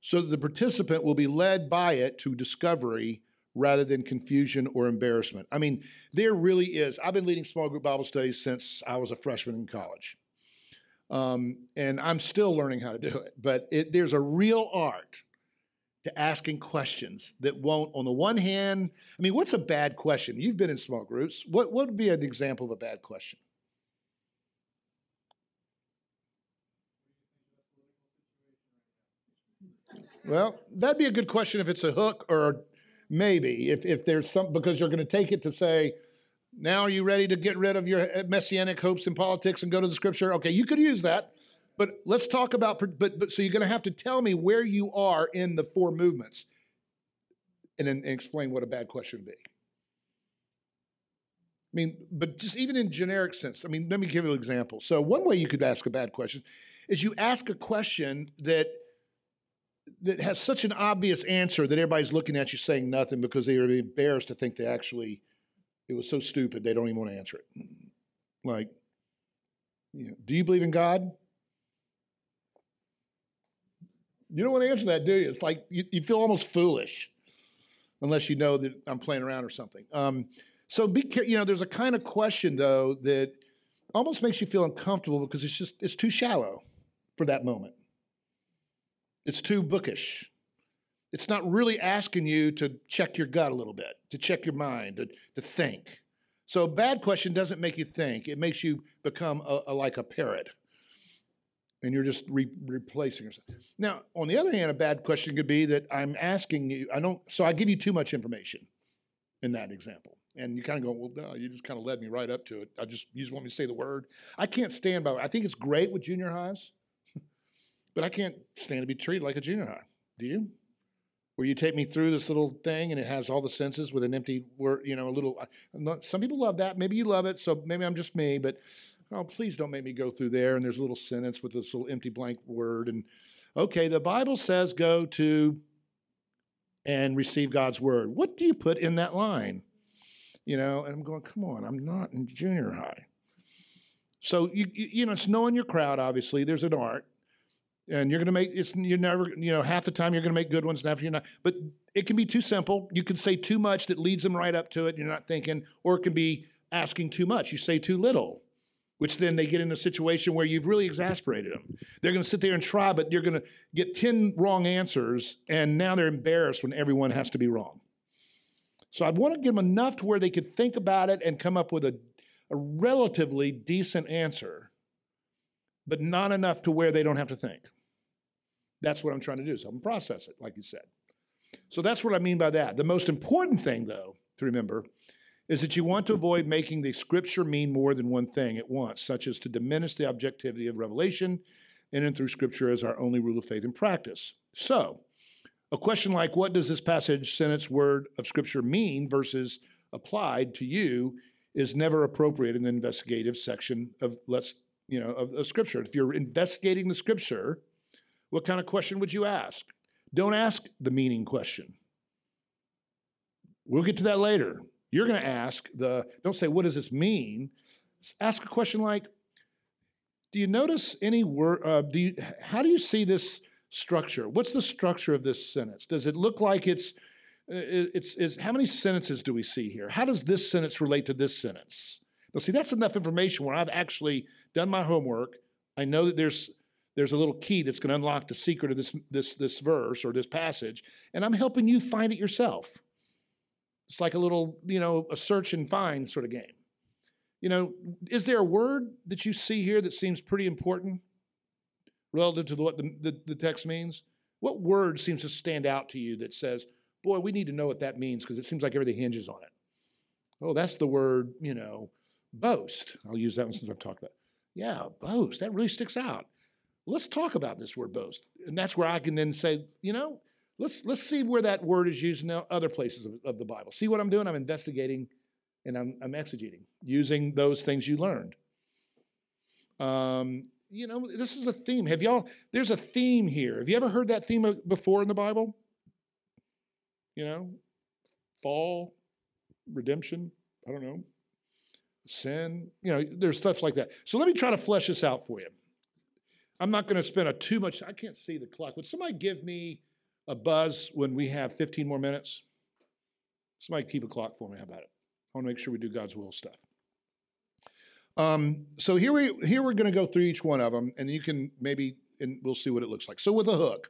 so that the participant will be led by it to discovery rather than confusion or embarrassment. I mean, there really is. I've been leading small group Bible studies since I was a freshman in college. Um, and I'm still learning how to do it, but it, there's a real art to asking questions that won't, on the one hand, I mean, what's a bad question? You've been in small groups. What, what would be an example of a bad question? Well, that'd be a good question if it's a hook or maybe if, if there's some, because you're going to take it to say, now are you ready to get rid of your eh, messianic hopes in politics and go to the scripture? Okay, you could use that. But let's talk about, but, but so you're going to have to tell me where you are in the four movements and then explain what a bad question would be. I mean, but just even in generic sense, I mean, let me give you an example. So one way you could ask a bad question is you ask a question that that has such an obvious answer that everybody's looking at you saying nothing because they are embarrassed to think they actually it was so stupid they don't even want to answer it. Like, you know, do you believe in God? You don't want to answer that, do you? It's like you, you feel almost foolish. unless you know that I'm playing around or something. Um, so be you know, there's a kind of question though that almost makes you feel uncomfortable because it's just it's too shallow for that moment. It's too bookish. It's not really asking you to check your gut a little bit, to check your mind, to, to think. So a bad question doesn't make you think. It makes you become a, a, like a parrot. And you're just re- replacing yourself. Now, on the other hand, a bad question could be that I'm asking you, I don't, so I give you too much information in that example. And you kind of go, well, no, you just kind of led me right up to it. I just, you just want me to say the word. I can't stand by, it. I think it's great with junior highs, but I can't stand to be treated like a junior high. Do you? where you take me through this little thing and it has all the senses with an empty word, you know, a little. Uh, not, some people love that. Maybe you love it, so maybe I'm just me. But oh, please don't make me go through there. And there's a little sentence with this little empty blank word. And okay, the Bible says go to and receive God's word. What do you put in that line? You know, and I'm going, come on, I'm not in junior high. So you you know, it's knowing your crowd. Obviously, there's an art and you're going to make it's you're never you know half the time you're going to make good ones and half you're not. But it can be too simple. You can say too much that leads them right up to it you're not thinking or it can be asking too much. You say too little which then they get in a situation where you've really exasperated them. They're going to sit there and try but you're going to get 10 wrong answers and now they're embarrassed when everyone has to be wrong. So i'd want to give them enough to where they could think about it and come up with a, a relatively decent answer but not enough to where they don't have to think that's what I'm trying to do. So I'm process it, like you said. So that's what I mean by that. The most important thing, though, to remember is that you want to avoid making the scripture mean more than one thing at once, such as to diminish the objectivity of revelation in and through scripture as our only rule of faith and practice. So, a question like, what does this passage, sentence, word of scripture mean versus applied to you is never appropriate in the investigative section of let's, you know, of, of scripture. If you're investigating the scripture, what kind of question would you ask? Don't ask the meaning question. We'll get to that later. You're going to ask the, don't say, what does this mean? Ask a question like, do you notice any word, uh, do you, how do you see this structure? What's the structure of this sentence? Does it look like it's, uh, it's, it's, how many sentences do we see here? How does this sentence relate to this sentence? Now, see, that's enough information where I've actually done my homework. I know that there's there's a little key that's going to unlock the secret of this this this verse or this passage and i'm helping you find it yourself. It's like a little you know a search and find sort of game. You know is there a word that you see here that seems pretty important relative to what the, the, the text means? What word seems to stand out to you that says boy we need to know what that means because it seems like everything hinges on it. Oh that's the word you know boast. I'll use that one since i've talked about it. yeah boast. That really sticks out let's talk about this word boast. And that's where I can then say, you know, let's let's see where that word is used in other places of, of the Bible. See what I'm doing? I'm investigating and I'm, I'm exegeting using those things you learned. Um, you know, this is a theme. Have y'all, there's a theme here. Have you ever heard that theme before in the Bible? You know, fall, redemption, I don't know, sin, you know, there's stuff like that. So let me try to flesh this out for you. I'm not going to spend a too much. I can't see the clock. Would somebody give me a buzz when we have 15 more minutes? Somebody keep a clock for me. How about it? I want to make sure we do God's will stuff. Um, so here we here we're going to go through each one of them, and you can maybe and we'll see what it looks like. So with a hook,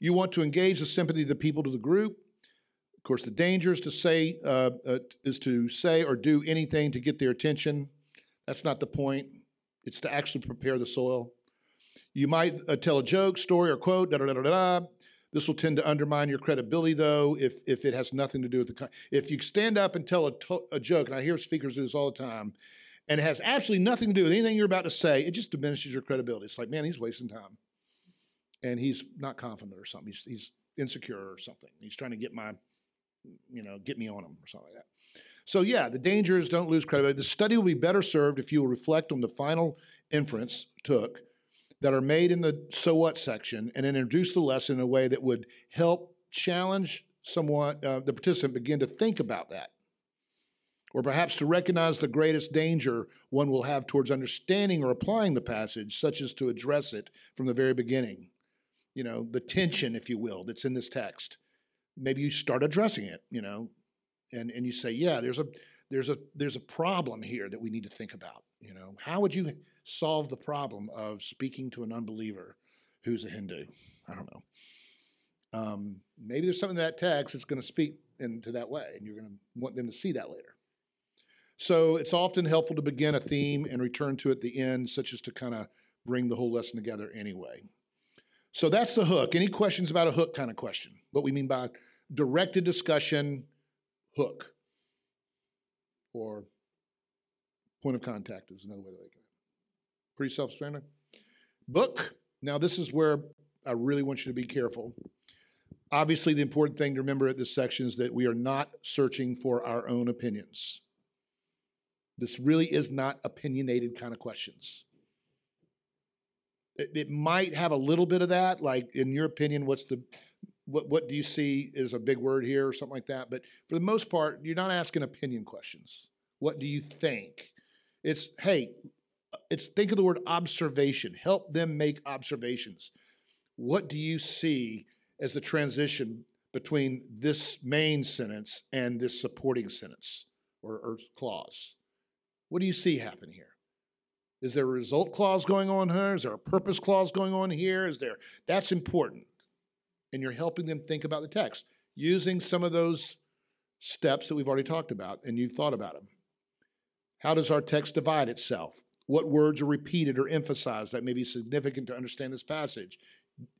you want to engage the sympathy of the people to the group. Of course, the danger is to say uh, uh, is to say or do anything to get their attention. That's not the point. It's to actually prepare the soil. You might uh, tell a joke, story, or quote, da da da da da. This will tend to undermine your credibility, though, if if it has nothing to do with the. If you stand up and tell a, to- a joke, and I hear speakers do this all the time, and it has absolutely nothing to do with anything you're about to say, it just diminishes your credibility. It's like, man, he's wasting time, and he's not confident or something. He's, he's insecure or something. He's trying to get my, you know, get me on him or something like that. So yeah, the danger is don't lose credibility. The study will be better served if you will reflect on the final inference took that are made in the so what section and introduce the lesson in a way that would help challenge somewhat uh, the participant begin to think about that. Or perhaps to recognize the greatest danger one will have towards understanding or applying the passage such as to address it from the very beginning. You know the tension if you will that's in this text. Maybe you start addressing it, you know, and and you say, yeah, there's a there's a there's a problem here that we need to think about. You know, how would you solve the problem of speaking to an unbeliever who's a Hindu? I don't know. Um, maybe there's something in that text that's going to speak into that way, and you're going to want them to see that later. So it's often helpful to begin a theme and return to it at the end, such as to kind of bring the whole lesson together anyway. So that's the hook. Any questions about a hook kind of question? What we mean by directed discussion hook or point of contact is another way to look at it. Pretty self explanatory. Book. Now, this is where I really want you to be careful. Obviously, the important thing to remember at this section is that we are not searching for our own opinions. This really is not opinionated kind of questions. It, it might have a little bit of that, like in your opinion, what's the what what do you see is a big word here or something like that. But for the most part, you're not asking opinion questions. What do you think? It's hey, it's think of the word observation. Help them make observations. What do you see as the transition between this main sentence and this supporting sentence or, or clause? What do you see happen here? Is there a result clause going on here? Is there a purpose clause going on here? Is there that's important. And you're helping them think about the text using some of those steps that we've already talked about and you've thought about them. How does our text divide itself? What words are repeated or emphasized that may be significant to understand this passage?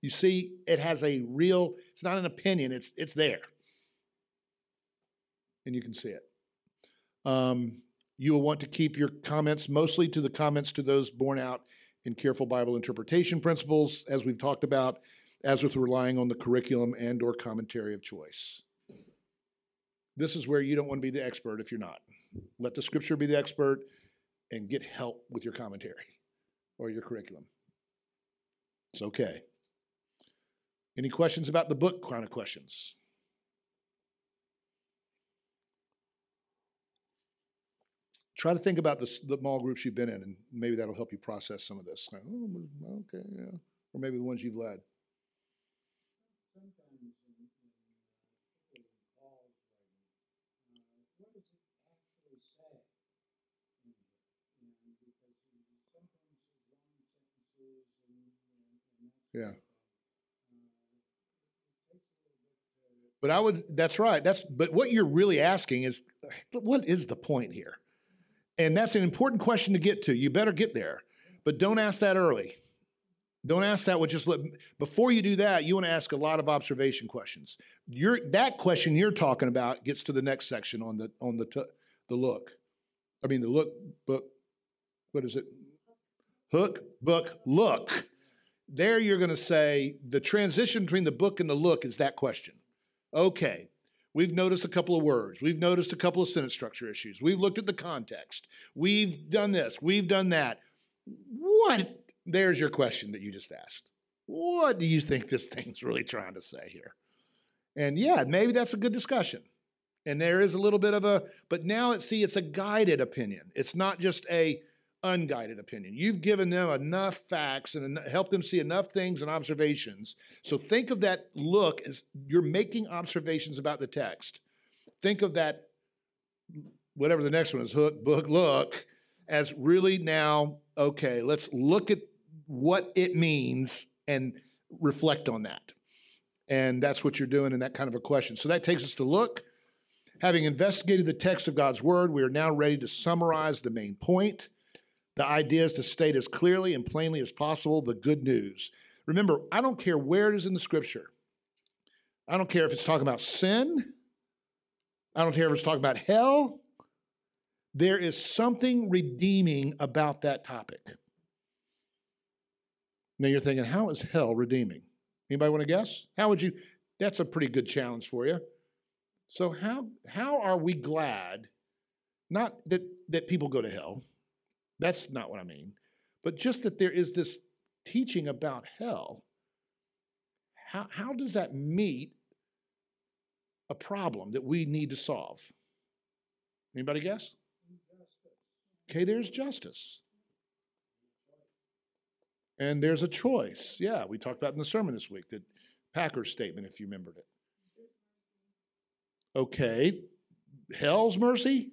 You see, it has a real, it's not an opinion, it's it's there. And you can see it. Um, you will want to keep your comments mostly to the comments to those borne out in careful Bible interpretation principles, as we've talked about, as with relying on the curriculum and or commentary of choice. This is where you don't want to be the expert if you're not. Let the scripture be the expert and get help with your commentary or your curriculum. It's okay. Any questions about the book kind of questions? Try to think about the, small groups you've been in, and maybe that'll help you process some of this. Oh, okay, yeah. Or maybe the ones you've led. sometimes in, in, uh, particularly in Paul's writing, uh, what does it actually say? in it? And because he sometimes says long sentences and, and, and that Yeah. sort of thing. Uh, it, it takes a little bit to But I would, that's right. That's, but what you're really asking is, what is the point here? And that's an important question to get to. You better get there, but don't ask that early. Don't ask that with just let, before you do that, you want to ask a lot of observation questions. Your that question you're talking about gets to the next section on the on the t- the look. I mean the look book. What is it? Hook, book, look. There you're going to say the transition between the book and the look is that question. Okay, we've noticed a couple of words. We've noticed a couple of sentence structure issues. We've looked at the context. We've done this. We've done that. What? There's your question that you just asked. What do you think this thing's really trying to say here? And yeah, maybe that's a good discussion. And there is a little bit of a, but now it's see, it's a guided opinion. It's not just a unguided opinion. You've given them enough facts and en- helped them see enough things and observations. So think of that look as you're making observations about the text. Think of that, whatever the next one is, hook, book, look, as really now, okay, let's look at what it means and reflect on that. And that's what you're doing in that kind of a question. So that takes us to look. Having investigated the text of God's word, we are now ready to summarize the main point. The idea is to state as clearly and plainly as possible the good news. Remember, I don't care where it is in the scripture. I don't care if it's talking about sin. I don't care if it's talking about hell. There is something redeeming about that topic. Now you're thinking, how is hell redeeming? Anybody want to guess? How would you? That's a pretty good challenge for you. So how how are we glad? Not that that people go to hell. That's not what I mean. But just that there is this teaching about hell. How how does that meet a problem that we need to solve? Anybody guess? Okay, there's justice. And there's a choice. Yeah, we talked about in the sermon this week that Packer's statement, if you remembered it. Okay. Hell's mercy?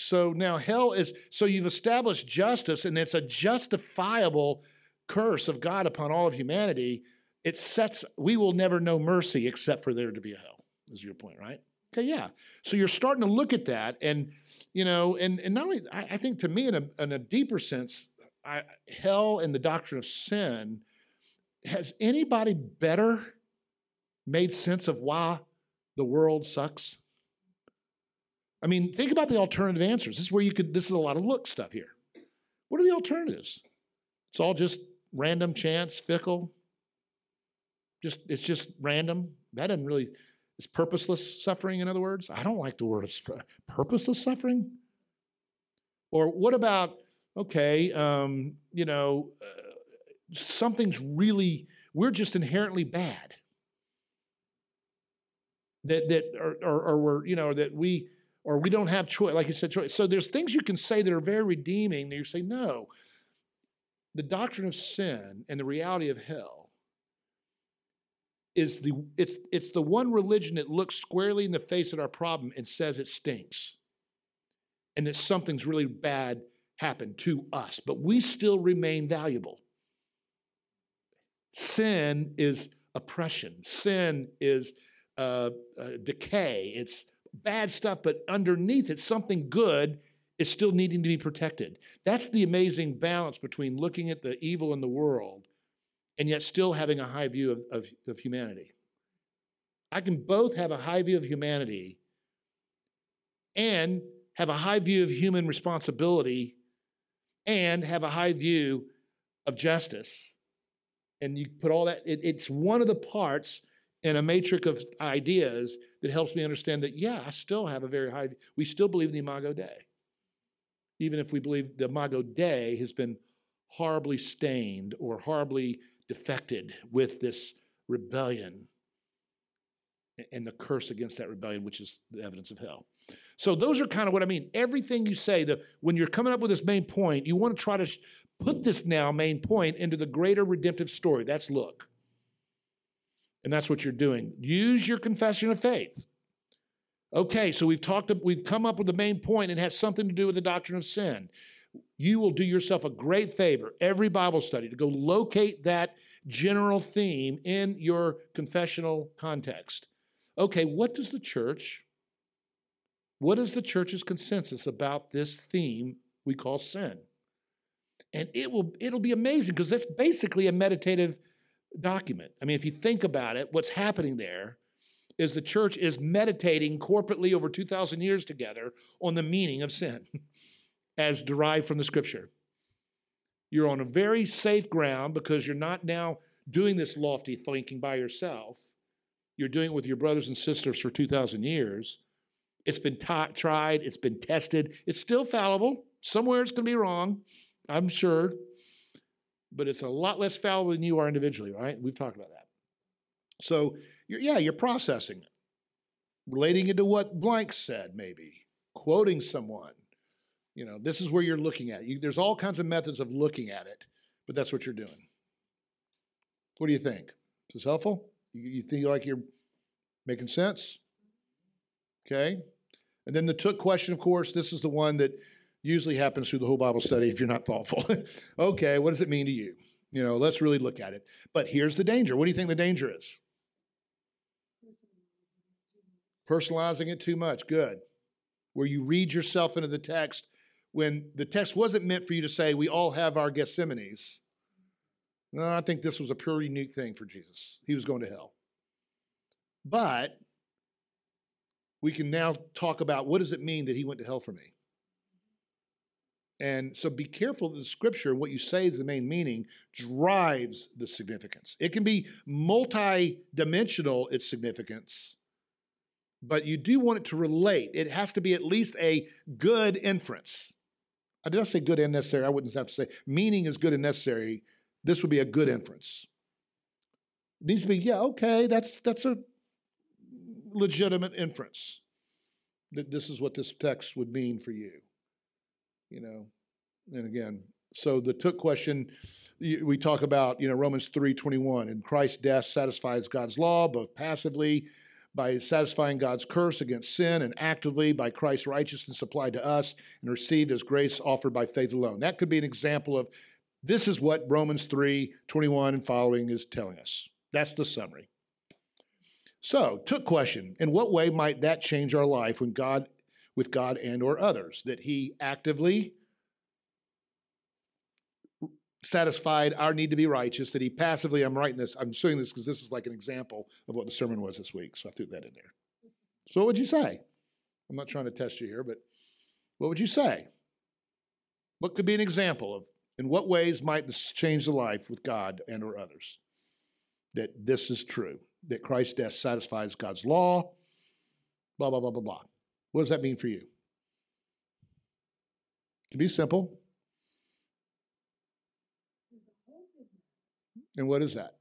So now hell is, so you've established justice and it's a justifiable curse of God upon all of humanity. It sets, we will never know mercy except for there to be a hell, is your point, right? Okay, yeah. So you're starting to look at that and, you know, and, and not only, I, I think to me in a, in a deeper sense, I, hell and the doctrine of sin, has anybody better made sense of why the world sucks? I mean, think about the alternative answers. This is where you could, this is a lot of look stuff here. What are the alternatives? It's all just random chance, fickle. Just it's just random. That doesn't really it's purposeless suffering, in other words. I don't like the word of purposeless suffering. Or what about, okay, um, you know, uh, something's really, we're just inherently bad. That, that or, or, or we're, you know, that we, or we don't have choice, like you said, choice. So there's things you can say that are very redeeming that you say, no. The doctrine of sin and the reality of hell is the it's it's the one religion that looks squarely in the face at our problem and says it stinks. And that something's really bad happened to us, but we still remain valuable. Sin is oppression. Sin is uh, uh, decay. It's bad stuff, but underneath it, something good is still needing to be protected. That's the amazing balance between looking at the evil in the world and yet still having a high view of, of, of humanity. I can both have a high view of humanity and have a high view of human responsibility and have a high view of justice. And you put all that, it, it's one of the parts in a matrix of ideas that helps me understand that, yeah, I still have a very high, we still believe in the Imago Dei. Even if we believe the Imago Dei has been horribly stained or horribly defected with this rebellion and the curse against that rebellion, which is the evidence of hell. So those are kind of what I mean. Everything you say, that when you're coming up with this main point, you want to try to put this now main point into the greater redemptive story. That's look. And that's what you're doing. Use your confession of faith. Okay, so we've talked, we've come up with the main point. It has something to do with the doctrine of sin. You will do yourself a great favor every Bible study to go locate that general theme in your confessional context. Okay, what does the church, what is the church's consensus about this theme we call sin? And it will it'll be amazing because that's basically a meditative document. I mean, if you think about it, what's happening there is the church is meditating corporately over 2,000 years together on the meaning of sin as derived from the scripture. You're on a very safe ground because you're not now doing this lofty thinking by yourself. You're doing it with your brothers and sisters for 2,000 years. It's been t- tried, it's been tested, it's still fallible. Somewhere it's going to be wrong, I'm sure but it's a lot less fallible than you are individually, right? We've talked about that. So, you're, yeah, you're processing it, relating it to what blank said, maybe quoting someone. You know, this is where you're looking at. You, there's all kinds of methods of looking at it, but that's what you're doing. What do you think? Is this helpful? You, you think like you're making sense? Okay. And then the took question, of course, this is the one that usually happens through the whole Bible study if you're not thoughtful. okay, what does it mean to you? You know, let's really look at it. But here's the danger. What do you think the danger is? Personalizing it too much. Good. Where you read yourself into the text when the text wasn't meant for you to say, we all have our Gethsemanes. No, I think this was a pure unique thing for Jesus. He was going to hell. But we can now talk about what does it mean that he went to hell for me? And so be careful that the scripture, what you say is the main meaning, drives the significance. It can be multi dimensional, its significance, but you do want it to relate. It has to be at least a good inference. Uh, I did not say good and necessary. I wouldn't have to say meaning is good and necessary. This would be a good inference. It needs to be, yeah, okay, that's that's a legitimate inference. That this is what this text would mean for you you know and again so the took question we talk about you know romans 3 21 and christ's death satisfies god's law both passively by satisfying God's curse against sin and actively by Christ's righteousness applied to us and received as grace offered by faith alone. That could be an example of this is what Romans 3 21 and following is telling us. That's the summary. So, took question, in what way might that change our life when God with God and or others that he actively satisfied our need to be righteous, that he passively, I'm writing this, I'm showing this because this is like an example of what the sermon was this week. So I threw that in there. So what would you say? I'm not trying to test you here, but what would you say? What could be an example of in what ways might this change the life with God and or others? That this is true, that Christ's death satisfies God's law, blah, blah, blah, blah, blah. What does that mean for you? It can be simple. And what is that?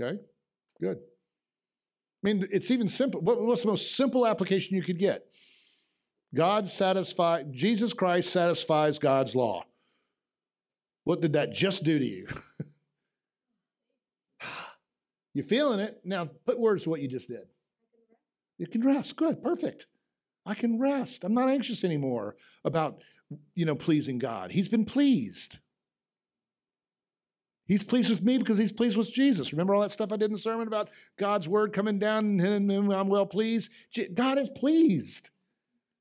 Okay, good. I mean, it's even simple. What's the most simple application you could get? God satisfies, Jesus Christ satisfies God's law. What did that just do to you? You're feeling it. Now put words to what you just did. You can rest. Good, perfect. I can rest. I'm not anxious anymore about, you know, pleasing God. He's been pleased. He's pleased with me because he's pleased with Jesus. Remember all that stuff I did in the sermon about God's word coming down and I'm well pleased? God is pleased.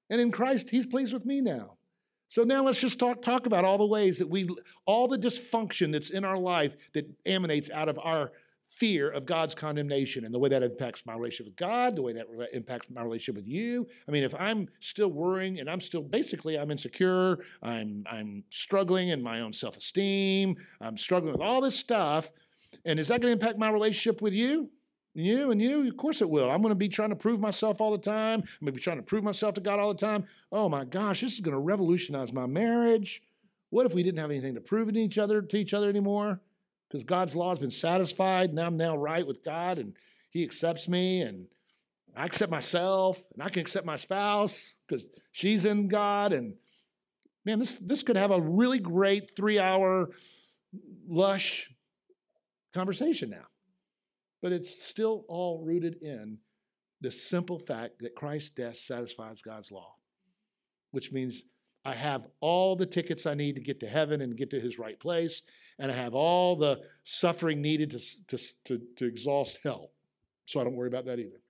And in Christ, he's pleased with me now. So now let's just talk, talk about all the ways that we, all the dysfunction that's in our life that emanates out of our fear of God's condemnation and the way that impacts my relationship with God, the way that impacts my relationship with you. I mean, if I'm still worrying and I'm still basically I'm insecure, I'm I'm struggling in my own self-esteem, I'm struggling with all this stuff, and is that going to impact my relationship with you? You and you, of course it will. I'm going to be trying to prove myself all the time. I'm going to be trying to prove myself to God all the time. Oh my gosh, this is going to revolutionize my marriage. What if we didn't have anything to prove to each other to each other anymore? Because God's law has been satisfied and I'm now right with God and He accepts me and I accept myself and I can accept my spouse because she's in God. And man, this, this could have a really great three hour, lush conversation now. But it's still all rooted in the simple fact that Christ's death satisfies God's law, which means I have all the tickets I need to get to heaven and get to his right place, and I have all the suffering needed to, to, to, to exhaust hell. So I don't worry about that either.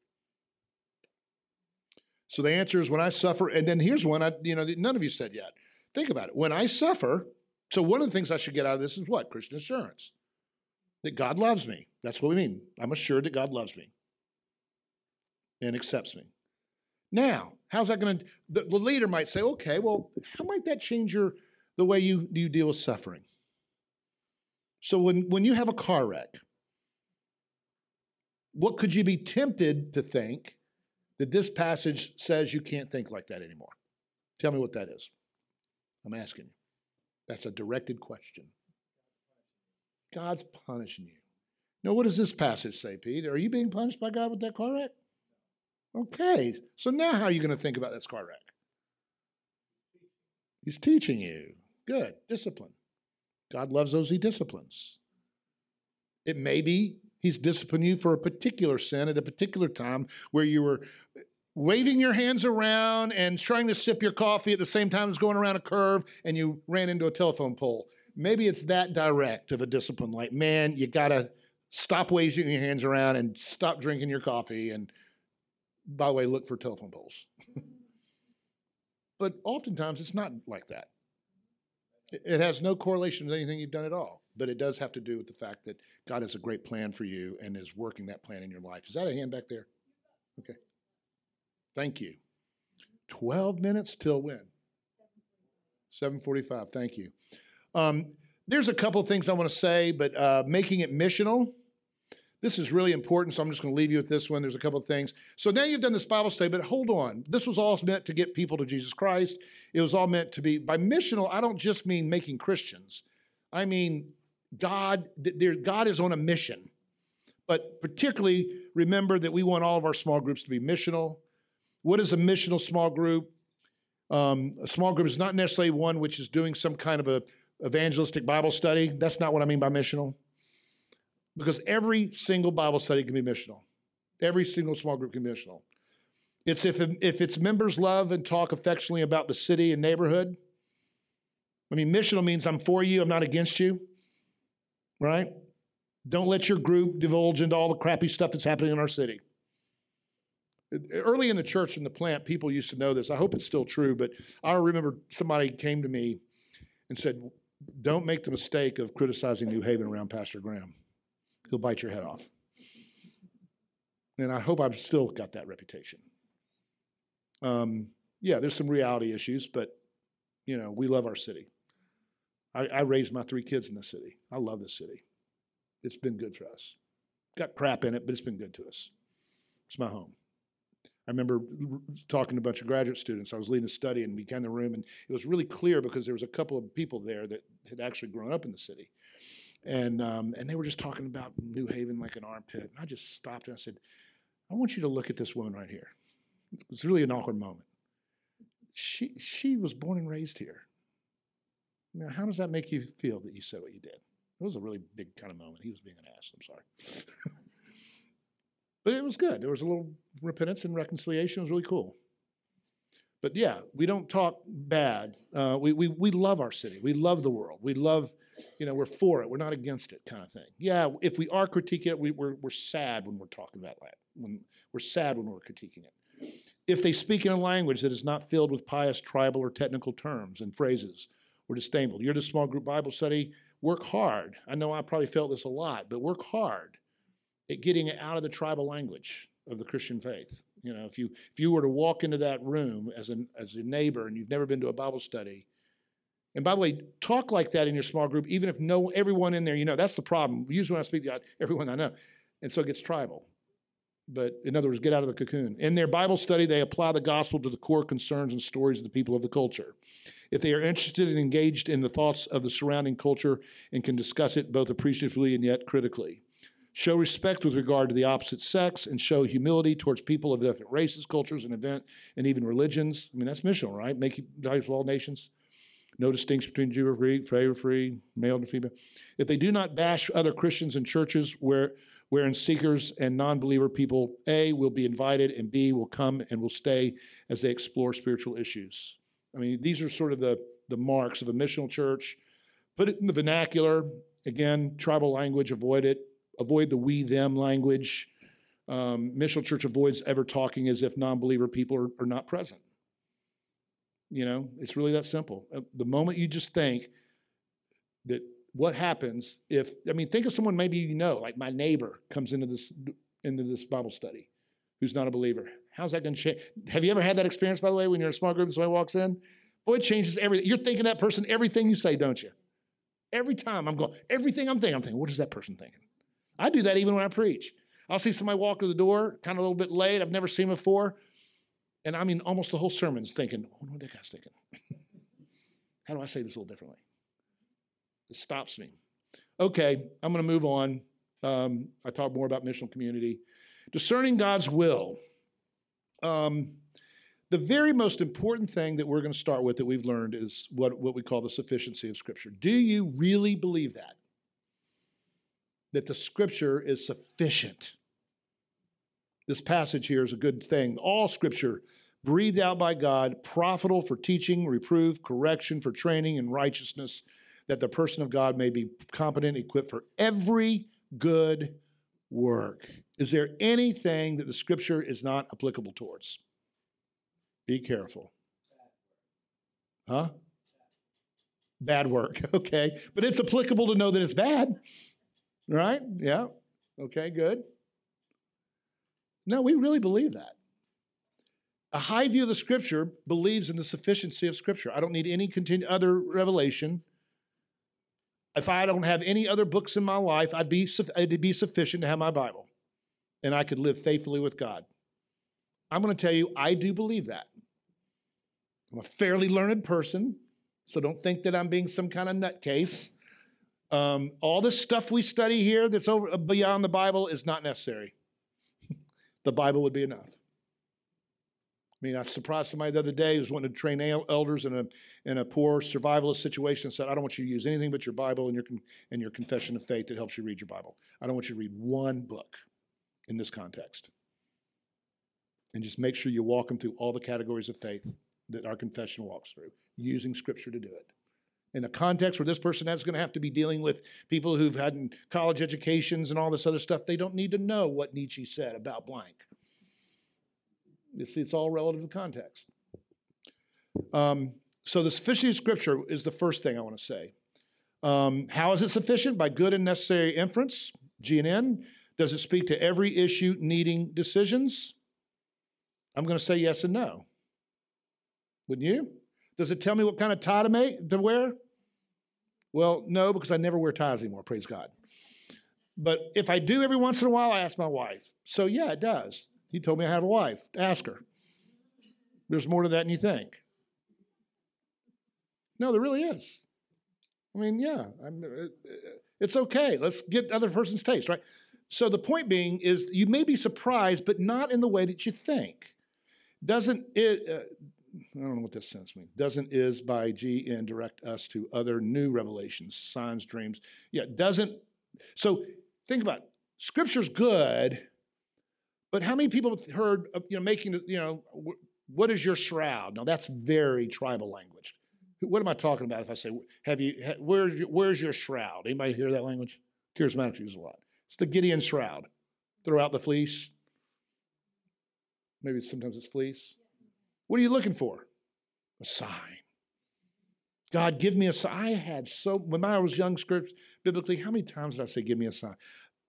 So the answer is when I suffer, and then here's one I, you know, none of you said yet. Think about it. When I suffer, so one of the things I should get out of this is what? Christian assurance. That God loves me. That's what we mean. I'm assured that God loves me and accepts me. Now, how's that going to? The, the leader might say, okay, well, how might that change your the way you you deal with suffering? So when when you have a car wreck, what could you be tempted to think that this passage says you can't think like that anymore? Tell me what that is. I'm asking you. That's a directed question. God's punishing you. Now, what does this passage say, Pete? Are you being punished by God with that car wreck? Okay, so now how are you going to think about this car wreck? He's teaching you. Good, discipline. God loves those he disciplines. It may be he's disciplining you for a particular sin at a particular time where you were waving your hands around and trying to sip your coffee at the same time as going around a curve and you ran into a telephone pole. Maybe it's that direct of a discipline, like, man, you got to stop waving your hands around and stop drinking your coffee and by the way, look for telephone poles. but oftentimes it's not like that. It has no correlation with anything you've done at all, but it does have to do with the fact that God has a great plan for you and is working that plan in your life. Is that a hand back there? Okay. Thank you. 12 minutes till when? 745. Thank you. Um, there's a couple things I want to say, but uh, making it missional this is really important, so I'm just going to leave you with this one. There's a couple of things. So now you've done this Bible study, but hold on. This was all meant to get people to Jesus Christ. It was all meant to be, by missional, I don't just mean making Christians. I mean, God, there, God is on a mission. But particularly, remember that we want all of our small groups to be missional. What is a missional small group? Um, a small group is not necessarily one which is doing some kind of a evangelistic Bible study. That's not what I mean by missional. Because every single Bible study can be missional. Every single small group can be missional. It's if, if its members love and talk affectionately about the city and neighborhood. I mean, missional means I'm for you, I'm not against you, right? Don't let your group divulge into all the crappy stuff that's happening in our city. Early in the church in the plant, people used to know this. I hope it's still true, but I remember somebody came to me and said, Don't make the mistake of criticizing New Haven around Pastor Graham. He'll bite your head off. And I hope I've still got that reputation. Um, yeah, there's some reality issues, but you know, we love our city. I, I raised my three kids in the city. I love the city. It's been good for us. Got crap in it, but it's been good to us. It's my home. I remember talking to a bunch of graduate students. I was leading a study and we came in the room, and it was really clear because there was a couple of people there that had actually grown up in the city, and um, and they were just talking about New Haven like an armpit. And I just stopped and I said, "I want you to look at this woman right here." It was really an awkward moment. She she was born and raised here. Now, how does that make you feel that you said what you did? It was a really big kind of moment. He was being an ass. I'm sorry. but it was good. There was a little repentance and reconciliation. It was really cool. But yeah, we don't talk bad. Uh, we, we, we love our city. We love the world. We love, you know, we're for it. We're not against it, kind of thing. Yeah, if we are critiquing it, we, we're, we're sad when we're talking about that. When we're sad when we're critiquing it. If they speak in a language that is not filled with pious, tribal, or technical terms and phrases, or disdainful. You're the small group Bible study work hard. I know I probably felt this a lot, but work hard at getting it out of the tribal language of the Christian faith. You know, if you if you were to walk into that room as an as a neighbor and you've never been to a Bible study, and by the way, talk like that in your small group, even if no everyone in there, you know, that's the problem. Usually when I speak to everyone I know, and so it gets tribal. But in other words, get out of the cocoon. In their Bible study, they apply the gospel to the core concerns and stories of the people of the culture if they are interested and engaged in the thoughts of the surrounding culture and can discuss it both appreciatively and yet critically. Show respect with regard to the opposite sex and show humility towards people of different races, cultures, and event, and even religions. I mean, that's missional, right? Make disciples of all nations. No distinction between Jew or Greek, favor free, male and female. If they do not bash other Christians and churches where wherein seekers and non-believer people A will be invited and B will come and will stay as they explore spiritual issues. I mean, these are sort of the, the marks of a missional church. Put it in the vernacular. Again, tribal language, avoid it. Avoid the we them language. Um, missional church avoids ever talking as if non believer people are, are not present. You know, it's really that simple. Uh, the moment you just think that what happens if, I mean, think of someone maybe you know, like my neighbor comes into this into this Bible study who's not a believer. How's that going to change? Have you ever had that experience, by the way, when you're in a small group and somebody walks in? Boy, it changes everything. You're thinking that person everything you say, don't you? Every time I'm going, everything I'm thinking, I'm thinking, what is that person thinking? I do that even when I preach. I'll see somebody walk through the door, kind of a little bit late. I've never seen before. And I mean, almost the whole sermon's thinking, oh, what that guy's thinking. How do I say this a little differently? It stops me. Okay, I'm going to move on. Um, I talk more about missional community. Discerning God's will. Um, the very most important thing that we're going to start with that we've learned is what, what we call the sufficiency of Scripture. Do you really believe that? That the Scripture is sufficient? This passage here is a good thing. All Scripture, breathed out by God, profitable for teaching, reproof, correction, for training in righteousness, that the person of God may be competent, equipped for every good work. Is there anything that the scripture is not applicable towards? Be careful. Huh? Bad work, okay. But it's applicable to know that it's bad, right? Yeah, okay, good. No, we really believe that. A high view of the scripture believes in the sufficiency of scripture. I don't need any continu- other revelation. If I don't have any other books in my life, I'd be, it'd be sufficient to have my Bible and I could live faithfully with God. I'm going to tell you, I do believe that. I'm a fairly learned person, so don't think that I'm being some kind of nutcase. Um, all this stuff we study here that's over beyond the Bible is not necessary. the Bible would be enough. I mean, I surprised somebody the other day who was wanting to train elders in a in a poor survivalist situation. and Said, "I don't want you to use anything but your Bible and your and your confession of faith that helps you read your Bible. I don't want you to read one book in this context." And just make sure you walk them through all the categories of faith that our confession walks through, using Scripture to do it. In the context where this person is going to have to be dealing with people who've had college educations and all this other stuff, they don't need to know what Nietzsche said about blank. It's, it's all relative to context. Um, so the sufficiency of Scripture is the first thing I want to say. Um, how is it sufficient? By good and necessary inference, G and N. Does it speak to every issue needing decisions? I'm going to say yes and no. Wouldn't you? Does it tell me what kind of tie to make to wear? Well, no, because I never wear ties anymore. Praise God. But if I do every once in a while, I ask my wife. So yeah, it does. He told me I have a wife. Ask her. There's more to that than you think. No, there really is. I mean, yeah, I'm, uh, it's okay. Let's get other person's taste, right? So the point being is you may be surprised, but not in the way that you think. Doesn't it? Uh, I don't know what this sentence means. Doesn't is by G and direct us to other new revelations, signs, dreams. Yeah, doesn't. So think about it. Scripture's good, but how many people have heard, of, you know, making, you know, what is your shroud? Now that's very tribal language. What am I talking about if I say, have you, where's your, where's your shroud? Anybody hear that language? Charismatics use a lot. It's the Gideon shroud. Throw out the fleece. Maybe sometimes it's fleece. What are you looking for? A sign. God, give me a sign. I had so, when I was young, scripts, biblically, how many times did I say, give me a sign?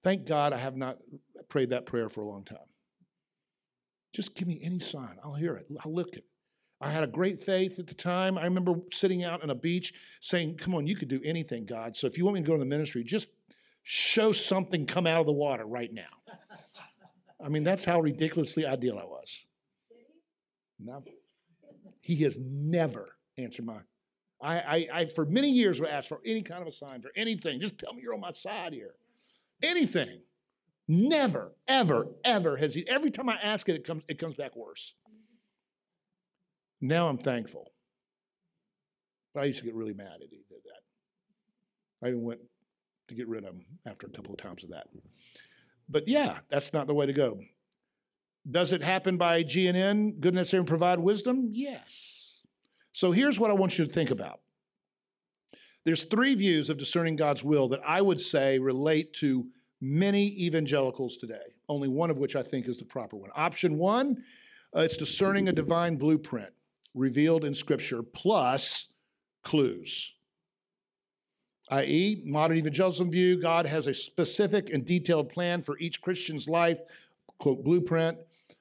Thank God I have not prayed that prayer for a long time. Just give me any sign. I'll hear it. I'll look it. I had a great faith at the time. I remember sitting out on a beach saying, Come on, you could do anything, God. So if you want me to go to the ministry, just show something come out of the water right now. I mean, that's how ridiculously ideal I was. No. He has never answered my. I, I, I, for many years, would ask for any kind of a sign, for anything. Just tell me you're on my side here. Anything. Never, ever, ever has he. Every time I ask it, it comes, it comes back worse. Now I'm thankful. But I used to get really mad at he did that. I even went to get rid of him after a couple of times of that. But yeah, that's not the way to go. Does it happen by GNN, goodness and provide wisdom? Yes. So here's what I want you to think about. There's three views of discerning God's will that I would say relate to many evangelicals today, only one of which I think is the proper one. Option one, uh, it's discerning a divine blueprint revealed in Scripture plus clues. I.e., modern evangelicalism view, God has a specific and detailed plan for each Christian's life, quote, blueprint,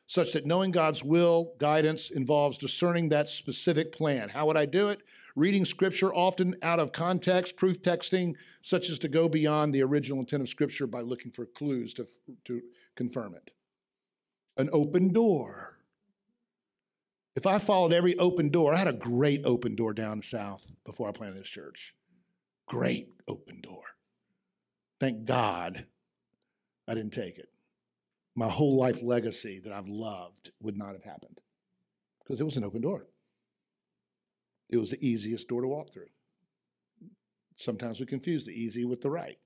such that knowing God's will, guidance involves discerning that specific plan. How would I do it? reading scripture often out of context, proof texting, such as to go beyond the original intent of scripture by looking for clues to, to confirm it. An open door. If I followed every open door, I had a great open door down south before I planted this church. Great open door. Thank God I didn't take it. My whole life legacy that I've loved would not have happened because it was an open door. It was the easiest door to walk through. Sometimes we confuse the easy with the right.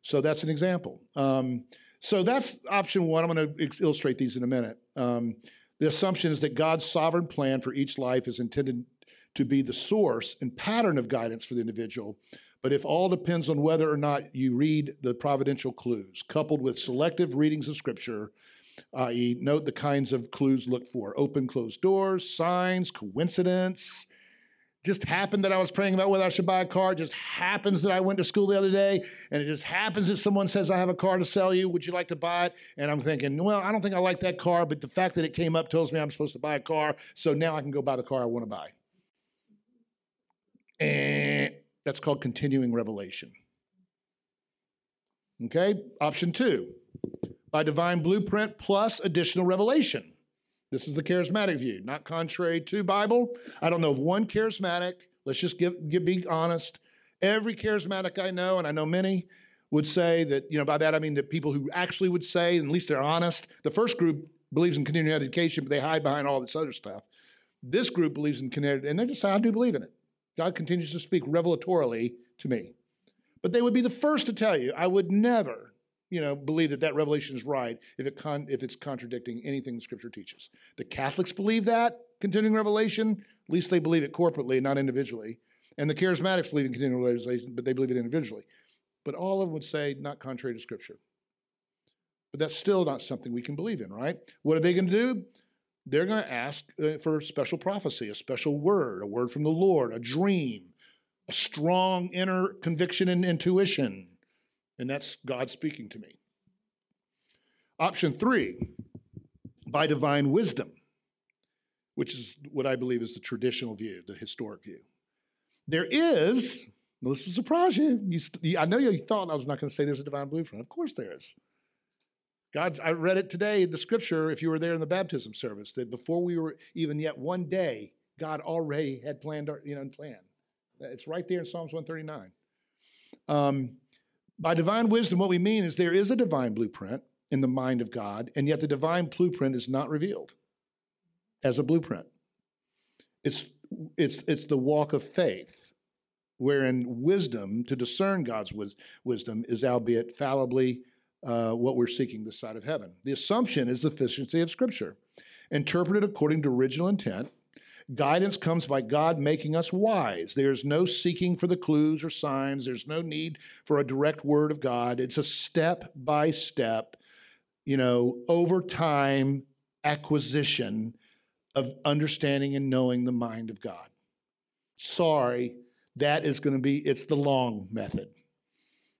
So that's an example. Um, so that's option one. I'm going to illustrate these in a minute. Um, the assumption is that God's sovereign plan for each life is intended to be the source and pattern of guidance for the individual. But if all depends on whether or not you read the providential clues, coupled with selective readings of Scripture, i.e., note the kinds of clues look for open, closed doors, signs, coincidence. Just happened that I was praying about whether I should buy a car. Just happens that I went to school the other day, and it just happens that someone says, I have a car to sell you. Would you like to buy it? And I'm thinking, well, I don't think I like that car, but the fact that it came up tells me I'm supposed to buy a car. So now I can go buy the car I want to buy. And that's called continuing revelation. Okay, option two by divine blueprint plus additional revelation. This is the charismatic view, not contrary to Bible. I don't know of one charismatic. Let's just give, give be honest. Every charismatic I know, and I know many, would say that, you know, by that I mean that people who actually would say, at least they're honest. The first group believes in continuing education, but they hide behind all this other stuff. This group believes in continuing, and they just say, I do believe in it. God continues to speak revelatorily to me. But they would be the first to tell you, I would never, you know, believe that that revelation is right if it con- if it's contradicting anything the Scripture teaches. The Catholics believe that continuing revelation. At least they believe it corporately, not individually. And the Charismatics believe in continuing revelation, but they believe it individually. But all of them would say not contrary to Scripture. But that's still not something we can believe in, right? What are they going to do? They're going to ask uh, for special prophecy, a special word, a word from the Lord, a dream, a strong inner conviction and intuition. And that's God speaking to me. Option three, by divine wisdom, which is what I believe is the traditional view, the historic view. There is, this will surprise you. you I know you thought I was not going to say there's a divine blueprint. Of course there is. God's, I read it today in the scripture, if you were there in the baptism service, that before we were even yet one day, God already had planned, our, you know, and planned. It's right there in Psalms 139. Um, by divine wisdom, what we mean is there is a divine blueprint in the mind of God, and yet the divine blueprint is not revealed as a blueprint. It's, it's, it's the walk of faith, wherein wisdom, to discern God's wis- wisdom, is albeit fallibly uh, what we're seeking this side of heaven. The assumption is the sufficiency of Scripture. Interpreted according to original intent, guidance comes by God making us wise. There's no seeking for the clues or signs, there's no need for a direct word of God. It's a step by step, you know, over time acquisition of understanding and knowing the mind of God. Sorry, that is going to be, it's the long method.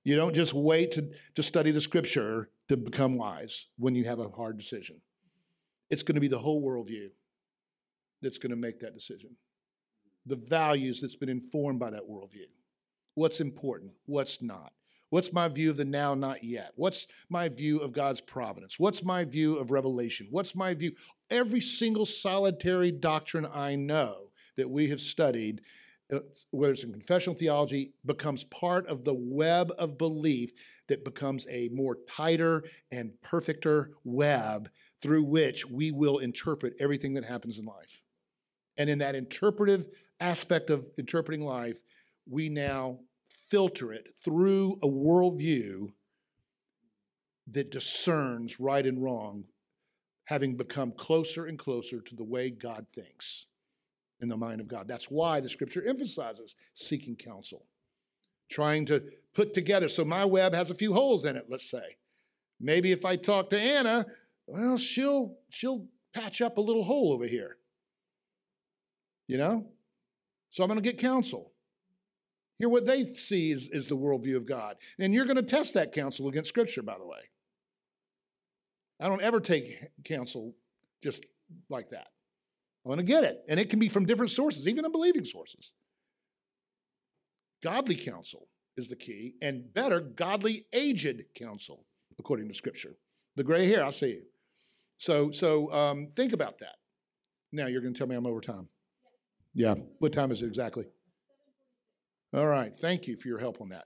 You don't just wait to, to study the scripture to become wise when you have a hard decision. It's going to be the whole worldview that's going to make that decision. The values that's been informed by that worldview. What's important, what's not. What's my view of the now, not yet? What's my view of God's providence? What's my view of revelation? What's my view? Every single solitary doctrine I know that we have studied Uh, whether it's in confessional theology, becomes part of the web of belief that becomes a more tighter and perfecter web through which we will interpret everything that happens in life. And in that interpretive aspect of interpreting life, we now filter it through a worldview that discerns right and wrong, having become closer and closer to the way God thinks in the mind of God. That's why the scripture emphasizes seeking counsel, trying to put together. So my web has a few holes in it, let's say. Maybe if I talk to Anna, well, she'll she'll patch up a little hole over here. You know? So I'm going to get counsel. Hear what they see is, is the worldview of God. And you're going to test that counsel against Scripture, by the way. I don't ever take counsel just like that. I want to get it. And it can be from different sources, even unbelieving sources. Godly counsel is the key, and better, godly aged counsel, according to Scripture. The gray hair, I'll see you. So, so um, think about that. Now you're going to tell me I'm over time. Yeah. What time is it exactly? All right. Thank you for your help on that.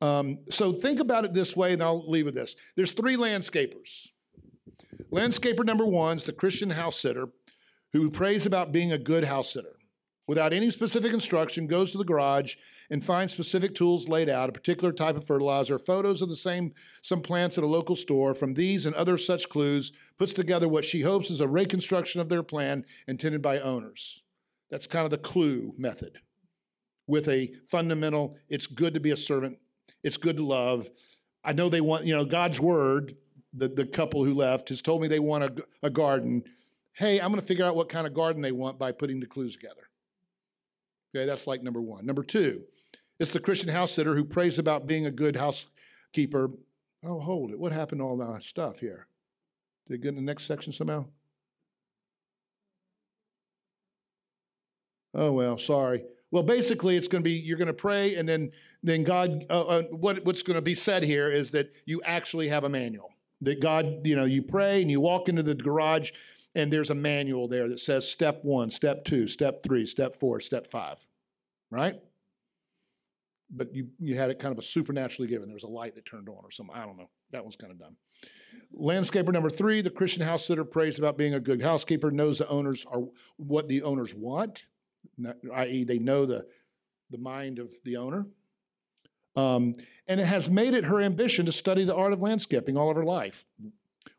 Um, so think about it this way, and I'll leave with this. There's three landscapers. Landscaper number one is the Christian house sitter who prays about being a good house sitter. Without any specific instruction, goes to the garage and finds specific tools laid out, a particular type of fertilizer, photos of the same some plants at a local store. From these and other such clues, puts together what she hopes is a reconstruction of their plan intended by owners. That's kind of the clue method. With a fundamental, it's good to be a servant, it's good to love. I know they want, you know, God's word, the, the couple who left has told me they want a, a garden hey, I'm going to figure out what kind of garden they want by putting the clues together. Okay, that's like number one. Number two, it's the Christian house sitter who prays about being a good housekeeper. Oh, hold it. What happened to all that stuff here? Did it get in the next section somehow? Oh, well, sorry. Well, basically, it's going to be you're going to pray, and then then God. Uh, uh, what what's going to be said here is that you actually have a manual. That God, you know, you pray and you walk into the garage and there's a manual there that says step one, step two, step three, step four, step five, right? But you, you had it kind of a supernaturally given. There was a light that turned on or something. I don't know. That one's kind of dumb. Landscaper number three, the Christian house sitter prays about being a good housekeeper, knows the owners are what the owners want, i.e., they know the, the mind of the owner. Um, and it has made it her ambition to study the art of landscaping all of her life.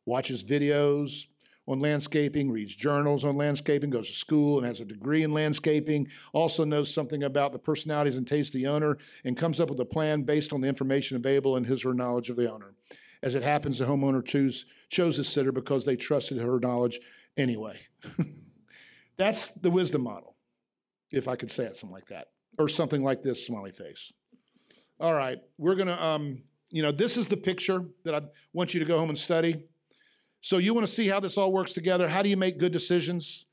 Watches videos on landscaping, reads journals on landscaping, goes to school and has a degree in landscaping, also knows something about the personalities and tastes of the owner, and comes up with a plan based on the information available and his or her knowledge of the owner. As it happens, the homeowner choose, chose this sitter because they trusted her knowledge anyway. That's the wisdom model, if I could say it, something like that, or something like this smiley face. All right, we're gonna, um, you know, this is the picture that I want you to go home and study. So you want to see how this all works together. How do you make good decisions?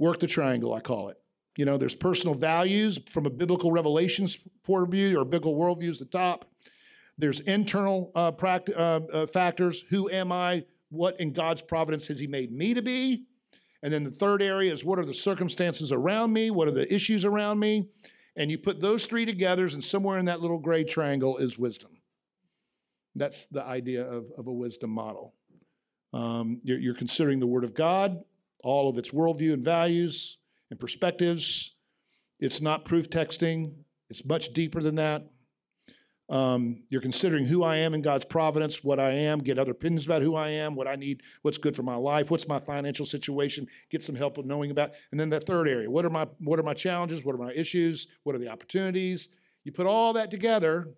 Work the triangle, I call it. You know, there's personal values from a biblical revelations point of view or biblical worldview is the top. There's internal uh, pract- uh, uh, factors. Who am I? What in God's providence has He made me to be? And then the third area is what are the circumstances around me? What are the issues around me? And you put those three together, and somewhere in that little gray triangle is wisdom. That's the idea of, of a wisdom model. Um, you're, you're considering the Word of God, all of its worldview and values and perspectives. It's not proof texting, it's much deeper than that. Um, you're considering who I am in God's providence, what I am, get other opinions about who I am, what I need, what's good for my life, what's my financial situation, get some help with knowing about. And then the third area, what are my what are my challenges, what are my issues, what are the opportunities? You put all that together,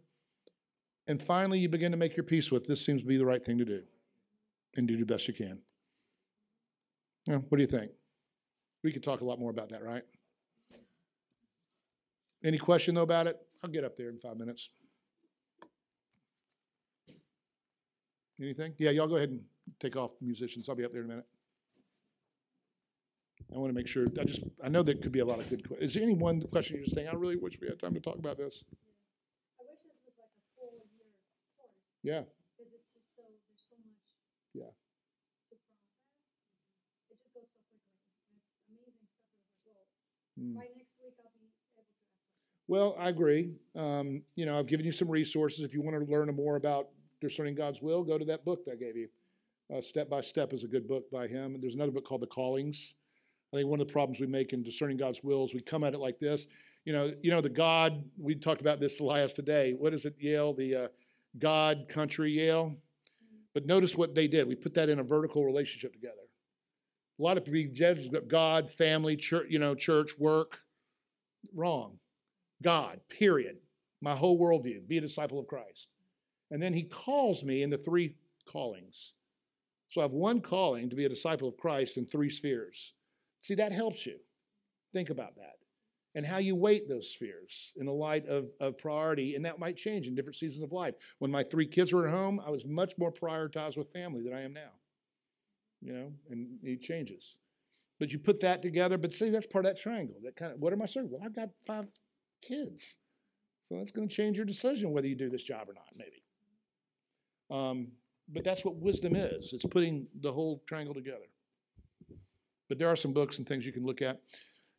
and finally you begin to make your peace with this seems to be the right thing to do. And do the best you can. Yeah, what do you think? We could talk a lot more about that, right? Any question though about it? I'll get up there in five minutes. Anything? Yeah, y'all go ahead and take off musicians. I'll be up there in a minute. I want to make sure, I just, I know there could be a lot of good, que- is there any one question you're just saying, I really wish we had time to talk about this? I wish this was like a full year course, Yeah, because it's just so, there's so much. Yeah. To process. It just goes so quickly. and It's amazing stuff as a Hmm. By next week, I'll be able to ask well, I agree. Um, you know, I've given you some resources. If you want to learn more about discerning God's will, go to that book that I gave you. Uh, Step by Step is a good book by him. And there's another book called The Callings. I think one of the problems we make in discerning God's will is we come at it like this. You know, you know the God. We talked about this last today. What is it, Yale? The uh, God country Yale. But notice what they did. We put that in a vertical relationship together. A lot of people judge God, family, church, you know, church, work. Wrong. God. Period. My whole worldview. Be a disciple of Christ. And then He calls me into three callings. So I have one calling to be a disciple of Christ in three spheres. See, that helps you. Think about that. And how you weight those spheres in the light of, of priority. And that might change in different seasons of life. When my three kids were at home, I was much more prioritized with family than I am now. You know, and it changes. But you put that together, but see, that's part of that triangle. That kind of what am I serving? Well, I've got five kids. So that's going to change your decision whether you do this job or not, maybe. Um, but that's what wisdom is. It's putting the whole triangle together. But there are some books and things you can look at.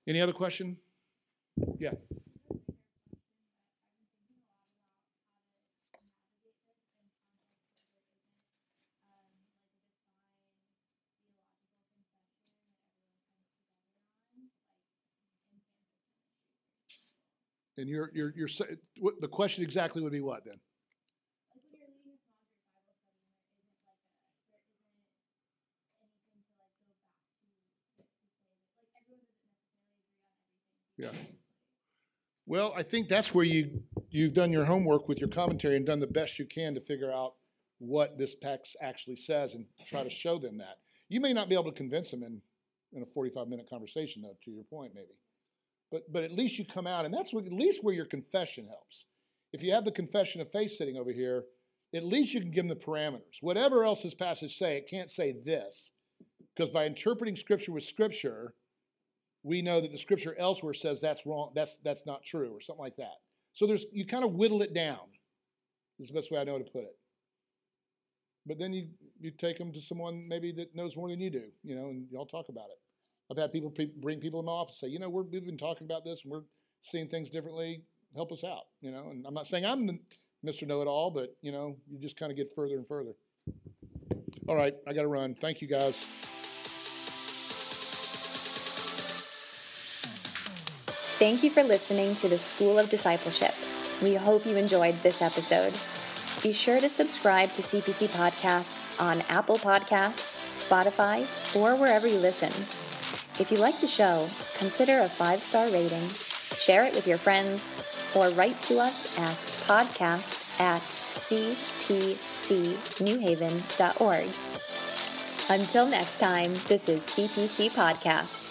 Any other question? Yeah. And your your your sa- what the question exactly would be what then? Yeah. Well, I think that's where you you've done your homework with your commentary and done the best you can to figure out what this text actually says and try to show them that. You may not be able to convince them in in a 45 minute conversation though to your point maybe. But but at least you come out and that's what, at least where your confession helps. If you have the confession of faith sitting over here, at least you can give them the parameters. Whatever else this passage say, it can't say this. Because by interpreting scripture with scripture, we know that the scripture elsewhere says that's wrong, that's that's not true, or something like that. So there's you kind of whittle it down. Is the best way I know to put it. But then you you take them to someone maybe that knows more than you do, you know, and y'all talk about it. I've had people pe- bring people in my office say, you know, we're, we've been talking about this and we're seeing things differently. Help us out, you know. And I'm not saying I'm the Mr. Know It All, but you know, you just kind of get further and further. All right, I got to run. Thank you guys. Thank you for listening to the School of Discipleship. We hope you enjoyed this episode. Be sure to subscribe to CPC Podcasts on Apple Podcasts, Spotify, or wherever you listen. If you like the show, consider a five star rating, share it with your friends, or write to us at podcast at cpcnewhaven.org. Until next time, this is CPC Podcasts.